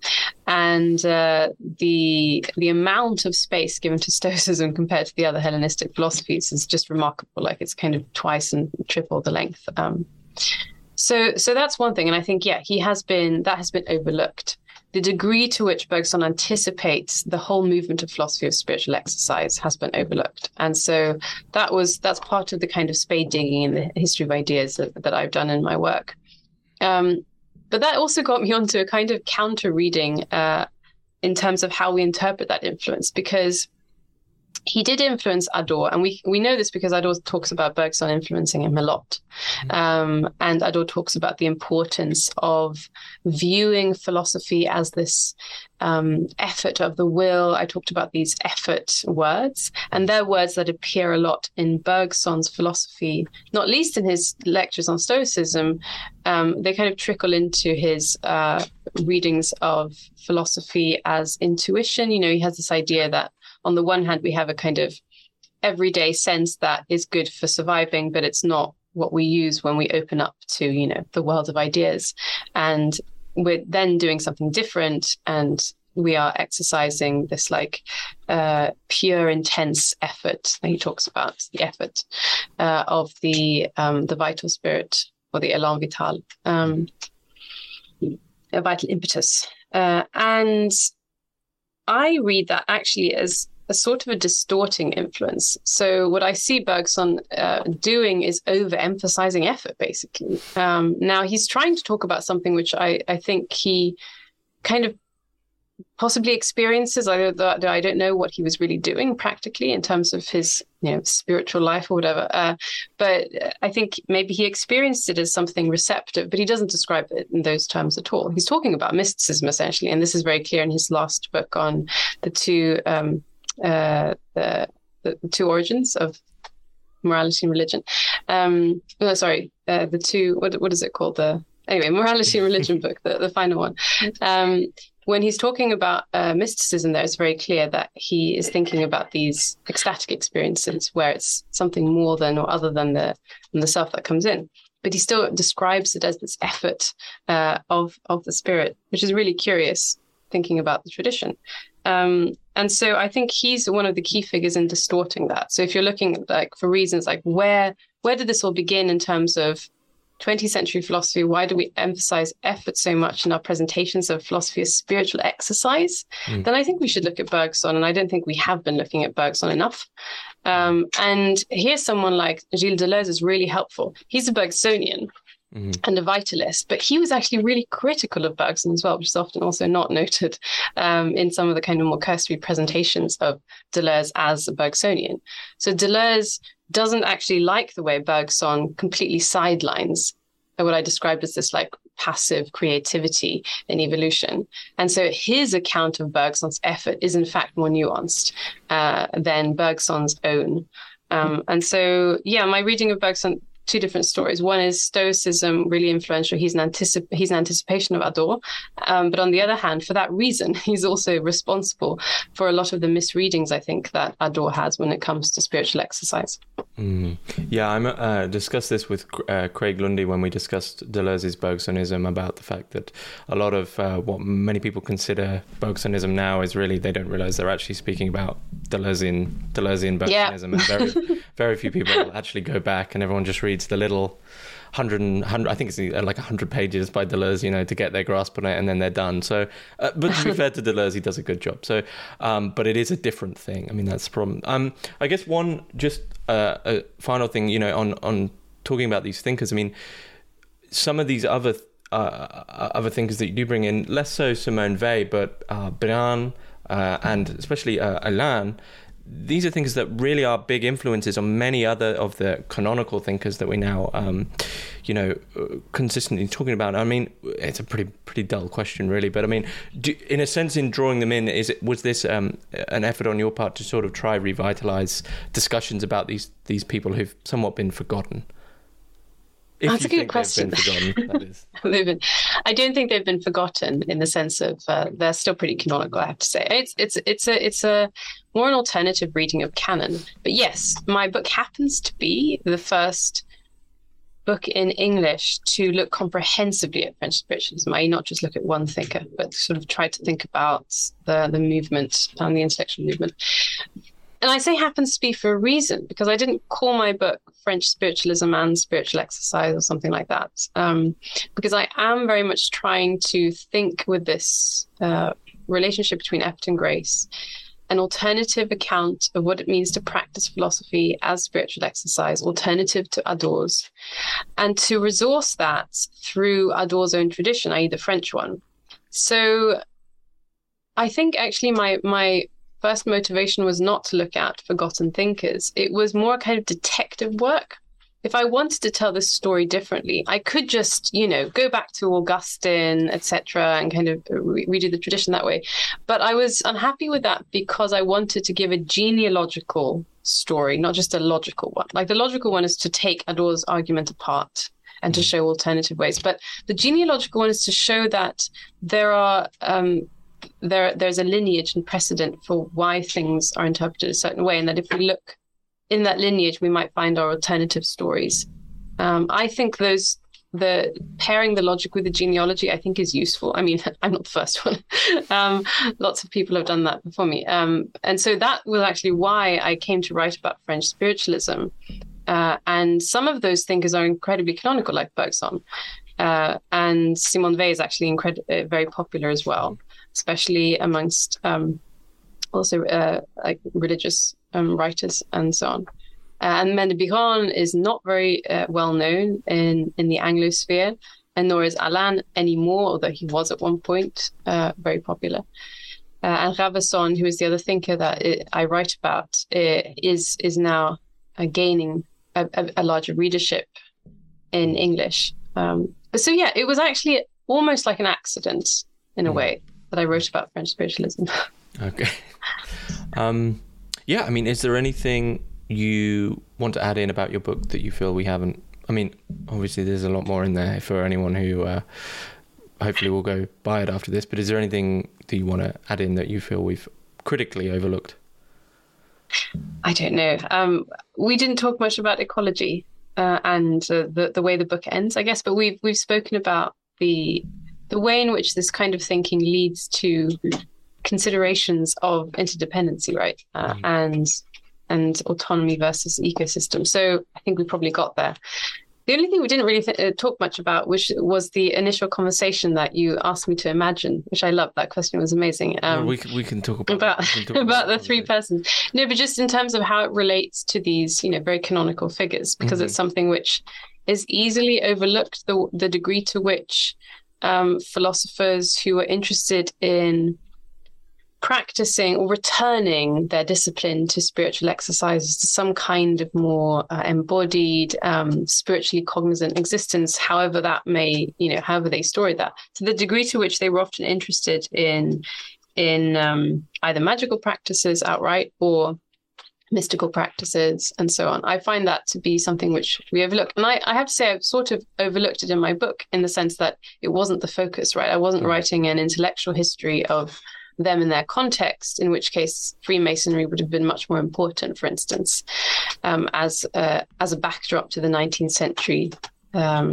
and uh, the the amount of space given to Stoicism compared to the other Hellenistic philosophies is just remarkable. Like it's kind of twice and triple the length. Um, so so that's one thing, and I think yeah, he has been that has been overlooked the degree to which Bergson anticipates the whole movement of philosophy of spiritual exercise has been overlooked. And so that was that's part of the kind of spade digging in the history of ideas that, that I've done in my work. Um, but that also got me onto a kind of counter reading uh, in terms of how we interpret that influence, because he did influence Hadot, and we we know this because Hadot talks about Bergson influencing him a lot, mm-hmm. um, and Hadot talks about the importance of viewing philosophy as this um, effort of the will. I talked about these effort words, and they're words that appear a lot in Bergson's philosophy, not least in his lectures on Stoicism. Um, they kind of trickle into his uh, readings of philosophy as intuition. You know, he has this idea that on the one hand, we have a kind of everyday sense that is good for surviving, but it's not what we use when we open up to, you know, the world of ideas. And we're then doing something different and we are exercising this like uh, pure intense effort he talks about the effort uh, of the um, the vital spirit or the elan vital um, a vital impetus uh, and i read that actually as a sort of a distorting influence. So what I see Bergson uh, doing is overemphasizing effort, basically. Um, now he's trying to talk about something which I, I think he kind of possibly experiences. I don't, I don't know what he was really doing practically in terms of his you know spiritual life or whatever. Uh, but I think maybe he experienced it as something receptive, but he doesn't describe it in those terms at all. He's talking about mysticism essentially, and this is very clear in his last book on the two. Um, uh, the, the two origins of morality and religion. Um, oh, sorry, uh, the two. What what is it called? The anyway, morality and religion book, the the final one. Um, when he's talking about uh, mysticism, there it's very clear that he is thinking about these ecstatic experiences where it's something more than or other than the than the self that comes in. But he still describes it as this effort uh, of of the spirit, which is really curious thinking about the tradition. Um, and so I think he's one of the key figures in distorting that. So if you're looking like for reasons like where where did this all begin in terms of 20th century philosophy, why do we emphasize effort so much in our presentations of philosophy as spiritual exercise? Mm. Then I think we should look at Bergson. And I don't think we have been looking at Bergson enough. Um, and here's someone like Gilles Deleuze is really helpful. He's a Bergsonian. Mm-hmm. and a vitalist. But he was actually really critical of Bergson as well, which is often also not noted um, in some of the kind of more cursory presentations of Deleuze as a Bergsonian. So Deleuze doesn't actually like the way Bergson completely sidelines what I described as this like passive creativity and evolution. And so his account of Bergson's effort is in fact more nuanced uh, than Bergson's own. Um, and so, yeah, my reading of Bergson two different stories. One is Stoicism, really influential. He's an, anticip- he's an anticipation of Hadot. Um, but on the other hand, for that reason, he's also responsible for a lot of the misreadings, I think, that Hadot has when it comes to spiritual exercise. Mm. Yeah, I uh, discussed this with uh, Craig Lundy when we discussed Deleuze's Bergsonism about the fact that a lot of uh, what many people consider Bergsonism now is really, they don't realize they're actually speaking about Deleuzean, Deleuzean Bergsonism. Yeah. and very, very few people actually go back and everyone just reads reads the little hundred and hundred. I think it's uh, like hundred pages by Deleuze, you know, to get their grasp on it, and then they're done. So, uh, but to be fair to Deleuze, he does a good job. So, um, but it is a different thing. I mean, that's the problem. Um, I guess one just uh, a final thing, you know, on on talking about these thinkers. I mean, some of these other uh, other thinkers that you do bring in, less so Simone Weil, but uh, Biran uh, and especially uh, Alain these are things that really are big influences on many other of the canonical thinkers that we now, um, you know, consistently talking about. I mean, it's a pretty pretty dull question, really. But I mean, do, in a sense, in drawing them in, is it was this um, an effort on your part to sort of try revitalize discussions about these these people who've somewhat been forgotten? If That's a good question. They've I don't think they've been forgotten in the sense of uh, they're still pretty canonical. I have to say, it's it's it's a it's a more an alternative reading of canon. But yes, my book happens to be the first book in English to look comprehensively at French spiritualism, I not just look at one thinker, but sort of try to think about the the movement and the intellectual movement and I say happens to be for a reason because I didn't call my book French Spiritualism and Spiritual Exercise or something like that. Um, because I am very much trying to think with this uh, relationship between effort and grace, an alternative account of what it means to practice philosophy as spiritual exercise, alternative to Hadot's, and to resource that through Hadot's own tradition, i.e., the French one. So I think actually my my first motivation was not to look at forgotten thinkers. It was more kind of detective work. If I wanted to tell this story differently, I could just, you know, go back to Augustine, etc., and kind of re- redo the tradition that way. But I was unhappy with that because I wanted to give a genealogical story, not just a logical one. Like the logical one is to take Hadot's argument apart and to mm. show alternative ways. But the genealogical one is to show that there are um, there there's a lineage and precedent for why things are interpreted a certain way, and that if we look in that lineage, we might find our alternative stories. Um, I think those the pairing the logic with the genealogy, I think, is useful. I mean, I'm not the first one. um, lots of people have done that before me, um, and so that was actually why I came to write about French spiritualism. Uh, and some of those thinkers are incredibly canonical, like Bergson. Uh, and Simone Weil is actually incred- uh, very popular as well especially amongst um, also uh, like religious um, writers and so on. Uh, and Maine de Biran is not very uh, well known in, in the Anglosphere, and nor is Alain anymore, although he was at one point uh, very popular. Uh, and Ravaisson, who is the other thinker that it, I write about, is is now uh, gaining a, a, a, larger readership in English. Um, so yeah, it was actually almost like an accident in a mm. way that I wrote about French spiritualism. okay. Um, yeah, I mean, is there anything you want to add in about your book that you feel we haven't? I mean, obviously, there's a lot more in there for anyone who uh, hopefully will go buy it after this. But is there anything that you want to add in that you feel we've critically overlooked? I don't know. Um, we didn't talk much about ecology uh, and uh, the the way the book ends, I guess, but we've we've spoken about the the way in which this kind of thinking leads to considerations of interdependency, right, uh, mm. and and autonomy versus ecosystem. So I think we probably got there. The only thing we didn't really th- uh, talk much about, which was the initial conversation that you asked me to imagine, which I loved. That question was amazing. Um, well, we can, we can talk about about, talk about, about the three persons. No, but just in terms of how it relates to these, you know, very canonical figures, because mm-hmm. it's something which is easily overlooked. The the degree to which um, philosophers who were interested in practicing or returning their discipline to spiritual exercises to some kind of more uh, embodied um, spiritually cognizant existence however that may you know however they story that. To the degree to which they were often interested in in um, either magical practices outright or mystical practices and so on i find that to be something which we overlook and I, I have to say i've sort of overlooked it in my book in the sense that it wasn't the focus right i wasn't mm. writing an intellectual history of them in their context, in which case Freemasonry would have been much more important, for instance, um, as a, as a backdrop to the 19th century um,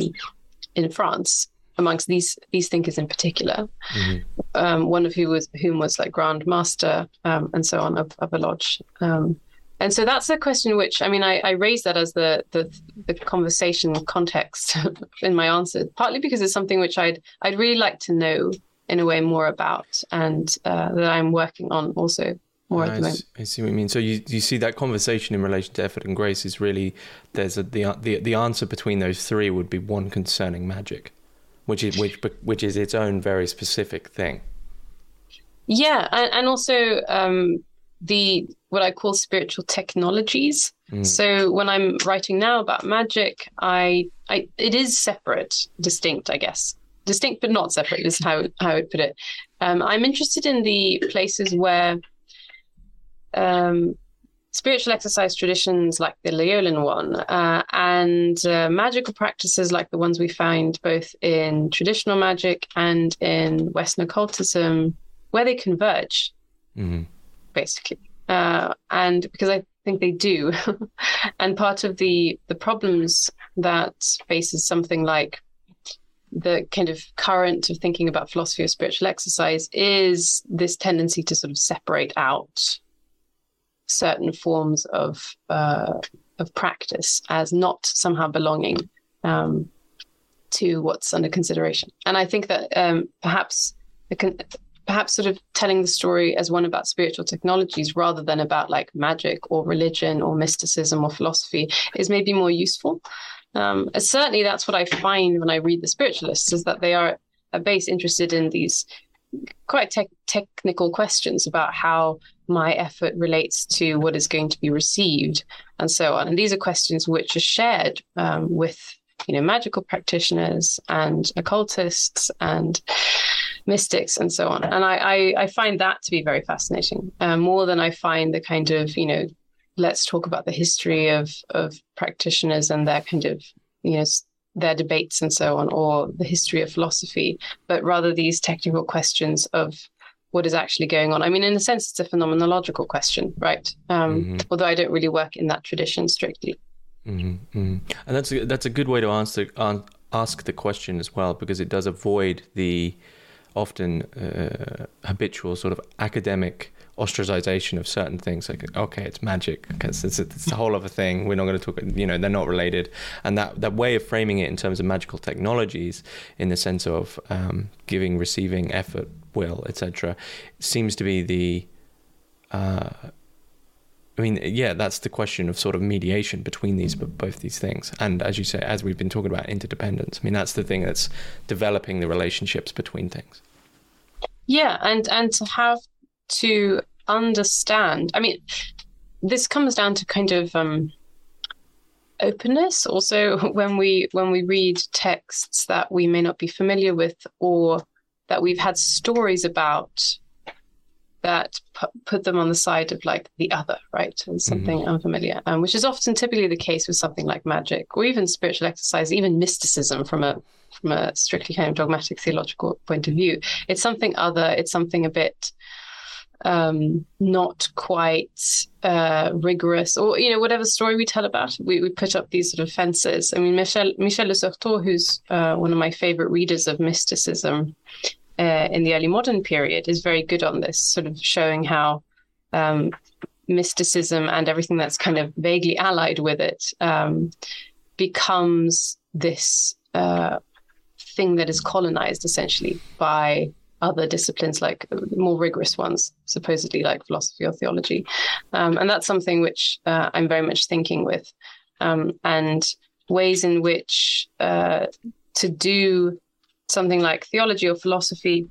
in France. Amongst these these thinkers in particular, mm-hmm. um, one of who was whom was like Grand Master um, and so on of, of a lodge, um, and so that's a question which I mean I, I raise that as the, the the conversation context in my answer, partly because it's something which I'd I'd really like to know in a way more about and uh, that I'm working on also more at the moment. I see what you mean. So you, you see that conversation in relation to effort and grace is really there's a, the the the answer between those three would be one concerning magic, which is which which is its own very specific thing. Yeah, and, and also um, the what I call spiritual technologies. Mm. So when I'm writing now about magic, I, I it is separate, distinct, I guess distinct but not separate is how how I would put it. Um, I'm interested in the places where um, spiritual exercise traditions like the Loyolan one uh, and uh, magical practices like the ones we find both in traditional magic and in Western occultism, where they converge, mm-hmm. Basically. Uh, and because I think they do, and part of the the problems that faces something like the kind of current of thinking about philosophy of spiritual exercise is this tendency to sort of separate out certain forms of uh, of practice as not somehow belonging um, to what's under consideration. And I think that um, perhaps con- perhaps sort of telling the story as one about spiritual technologies rather than about like magic or religion or mysticism or philosophy is maybe more useful. Um, certainly, that's what I find when I read the spiritualists is that they are at base interested in these quite te- technical questions about how my effort relates to what is going to be received and so on. And these are questions which are shared um, with you know magical practitioners and occultists and mystics and so on. And I, I, I find that to be very fascinating, uh, more than I find the kind of you know let's talk about the history of of practitioners and their kind of you know their debates and so on, or the history of philosophy, but rather these technical questions of what is actually going on. I mean, in a sense, it's a phenomenological question, right? Um, mm-hmm. Although I don't really work in that tradition strictly. Mm-hmm. Mm-hmm. And that's a, that's a good way to answer ask the question as well, because it does avoid the often uh, habitual sort of academic ostracization of certain things like okay it's magic because it's, it's a whole other thing we're not going to talk you know they're not related. And that that way of framing it in terms of magical technologies in the sense of um, giving receiving effort will etc seems to be the uh, I mean, yeah, that's the question of sort of mediation between these both these things, and as you say, as we've been talking about interdependence. I mean, that's the thing that's developing the relationships between things. Yeah, and and to have to understand. I mean, this comes down to kind of um, openness. Also, when we when we read texts that we may not be familiar with, or that we've had stories about that put them on the side of like the other, right? And something mm-hmm. unfamiliar, um, which is often typically the case with something like magic or even spiritual exercise, even mysticism from a from a strictly kind of dogmatic theological point of view. It's something other. It's something a bit um, not quite uh, rigorous, or you know, whatever story we tell about, it, we, we put up these sort of fences. I mean, Michel Michel de Certeau, who's uh, one of my favorite readers of mysticism uh, in the early modern period, is very good on this, sort of showing how um, mysticism and everything that's kind of vaguely allied with it um, becomes this uh, thing that is colonized essentially by other disciplines, like more rigorous ones, supposedly like philosophy or theology. Um, and that's something which uh, I'm very much thinking with, um, and ways in which uh, to do something like theology or philosophy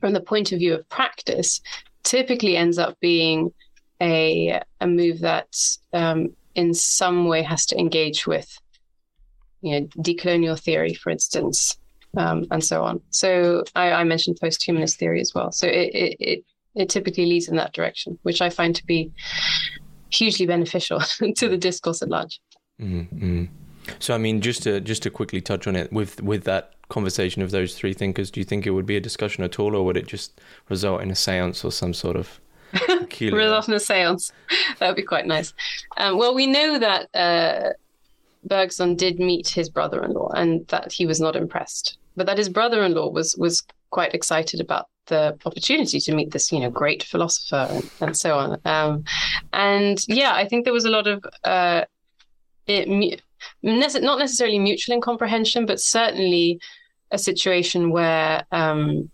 from the point of view of practice typically ends up being a a move that um, in some way has to engage with you know decolonial theory for instance um, and so on. So I, I mentioned post-humanist theory as well. So it, it, it it typically leads in that direction which i find to be hugely beneficial to the discourse at large. Mm-hmm. So i mean just to just to quickly touch on it with with that conversation of those three thinkers do you think it would be a discussion at all or would it just result in a seance or some sort of result in a seance. That would be quite nice. Um, well we know that uh, Bergson did meet his brother-in-law and that he was not impressed, but that his brother-in-law was was quite excited about the opportunity to meet this, you know, great philosopher and, and so on. Um, and yeah, I think there was a lot of uh, it, not necessarily mutual incomprehension, but certainly a situation where um,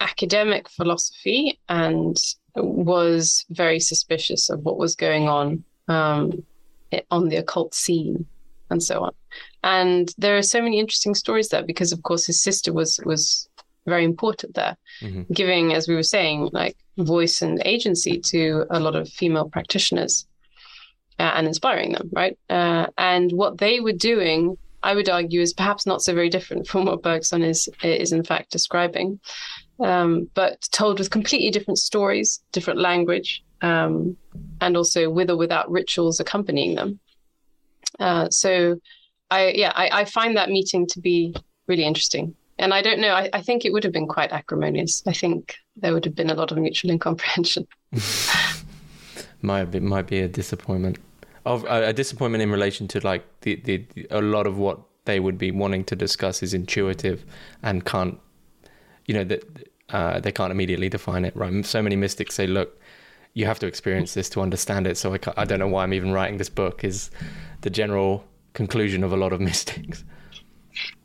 academic philosophy and was very suspicious of what was going on um, on the occult scene and so on. And there are so many interesting stories there because, of course, his sister was was very important there, mm-hmm. giving, as we were saying, like voice and agency to a lot of female practitioners uh, and inspiring them, right? Uh, and what they were doing, I would argue, is perhaps not so very different from what Bergson is is in fact describing, um, but told with completely different stories, different language, um, and also with or without rituals accompanying them. Uh, so, I yeah, I, I, find that meeting to be really interesting. And I don't know, I, I, think it would have been quite acrimonious. I think there would have been a lot of mutual incomprehension. might be might be a disappointment of a disappointment in relation to like the, the a lot of what they would be wanting to discuss is intuitive and can't you know that uh, they can't immediately define it right so many mystics say look you have to experience this to understand it. So I, I don't know why I'm even writing this book. Is the general conclusion of a lot of mystics?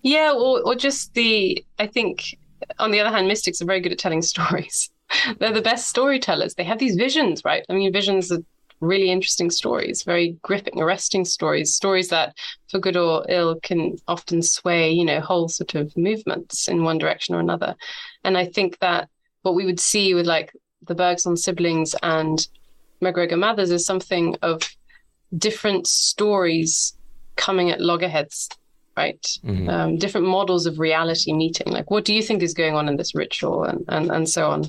Yeah, or or just the. I think on the other hand, mystics are very good at telling stories. They're the best storytellers. They have these visions, right? I mean, visions are really interesting stories, very gripping, arresting stories, stories that, for good or ill, can often sway, you know, whole sort of movements in one direction or another. And I think that what we would see with like the Bergson siblings and MacGregor Mathers is something of different stories coming at loggerheads, right? Mm-hmm. Um, different models of reality meeting. Like, what do you think is going on in this ritual, and and and so on.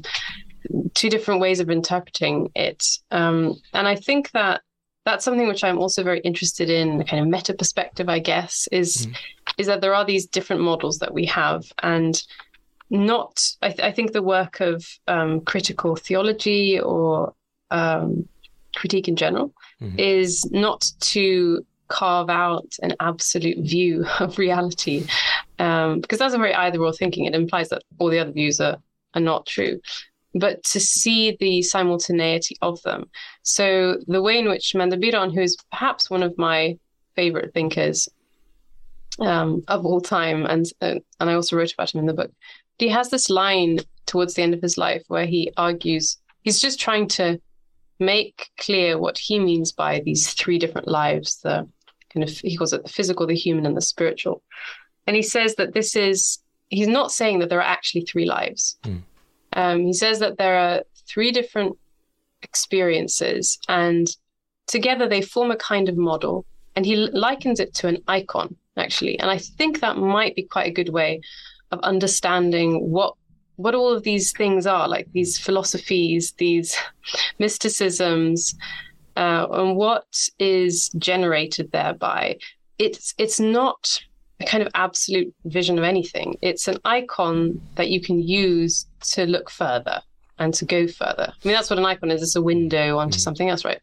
Two different ways of interpreting it, um, and I think that that's something which I'm also very interested in. Kind of meta perspective, I guess, is mm-hmm. is that there are these different models that we have, and not I, th- I, think the work of um, critical theology or um, critique in general mm-hmm. is not to carve out an absolute view of reality. Um, because that's a very either or thinking. It implies that all the other views are, are not true. But to see the simultaneity of them. So the way in which Biran, who is perhaps one of my favorite thinkers um, of all time and uh, and I also wrote about him in the book he has this line towards the end of his life where he argues he's just trying to make clear what he means by these three different lives the kind of he calls it the physical the human and the spiritual. And he says that this is he's not saying that there are actually three lives. Mm. um, he says that there are three different experiences and together they form a kind of model. And he likens it to an icon actually. And i think that might be quite a good way of understanding what what all of these things are like these philosophies these mysticisms uh, and what is generated thereby it's it's not a kind of absolute vision of anything it's an icon that you can use to look further and to go further. I mean, that's what an icon is. It's a window onto mm. something else, right?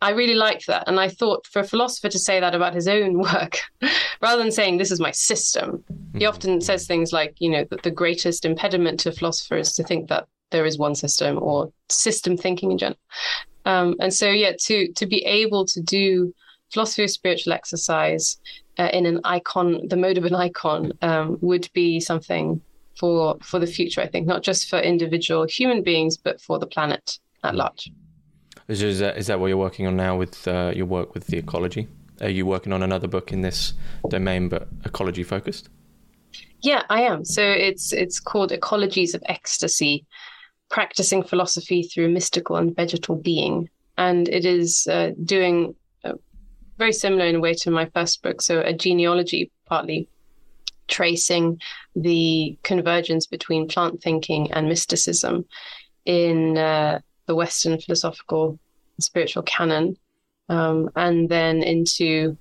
I really liked that. And I thought for a philosopher to say that about his own work, rather than saying, this is my system, he often says things like, you know, that the greatest impediment to philosophers is to think that there is one system or system thinking in general. Um, and so, yeah, to, to be able to do philosophy of spiritual exercise uh, in an icon, the mode of an icon, um, would be something for for the future. I think not just for individual human beings, but for the planet at large. Is, that, is that what you're working on now with uh, your work with the ecology? Are you working on another book in this domain, but ecology focused? Yeah, I am. So it's it's called Ecologies of Ecstasy, practicing philosophy through mystical and vegetal being, and it is uh, doing uh, very similar in a way to my first book. So a genealogy, partly tracing the convergence between plant thinking and mysticism in uh, the Western philosophical spiritual canon, um, and then into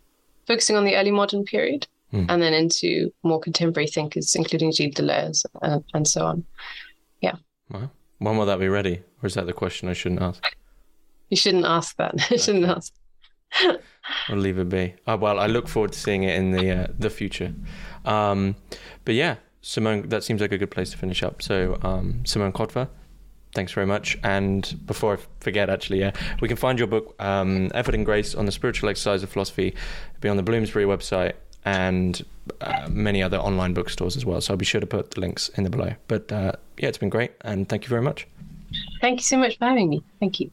focusing on the early modern period, mm. and then into more contemporary thinkers, including Gilles Deleuze uh, and so on. Yeah. Well, When will that be ready? Or is that the question I shouldn't ask? You shouldn't ask that. I shouldn't ask. I'll leave it be. Oh, well, I look forward to seeing it in the uh, the future. Um, but yeah, Simone, that seems like a good place to finish up. So, um, Simone Kotva, thanks very much. And before I forget, actually, yeah, we can find your book, um, Effort and Grace on the Spiritual Exercise of Philosophy, be on the Bloomsbury website and uh, many other online bookstores as well. So I'll be sure to put the links in the below. But uh, yeah, it's been great. And thank you very much. Thank you so much for having me. Thank you.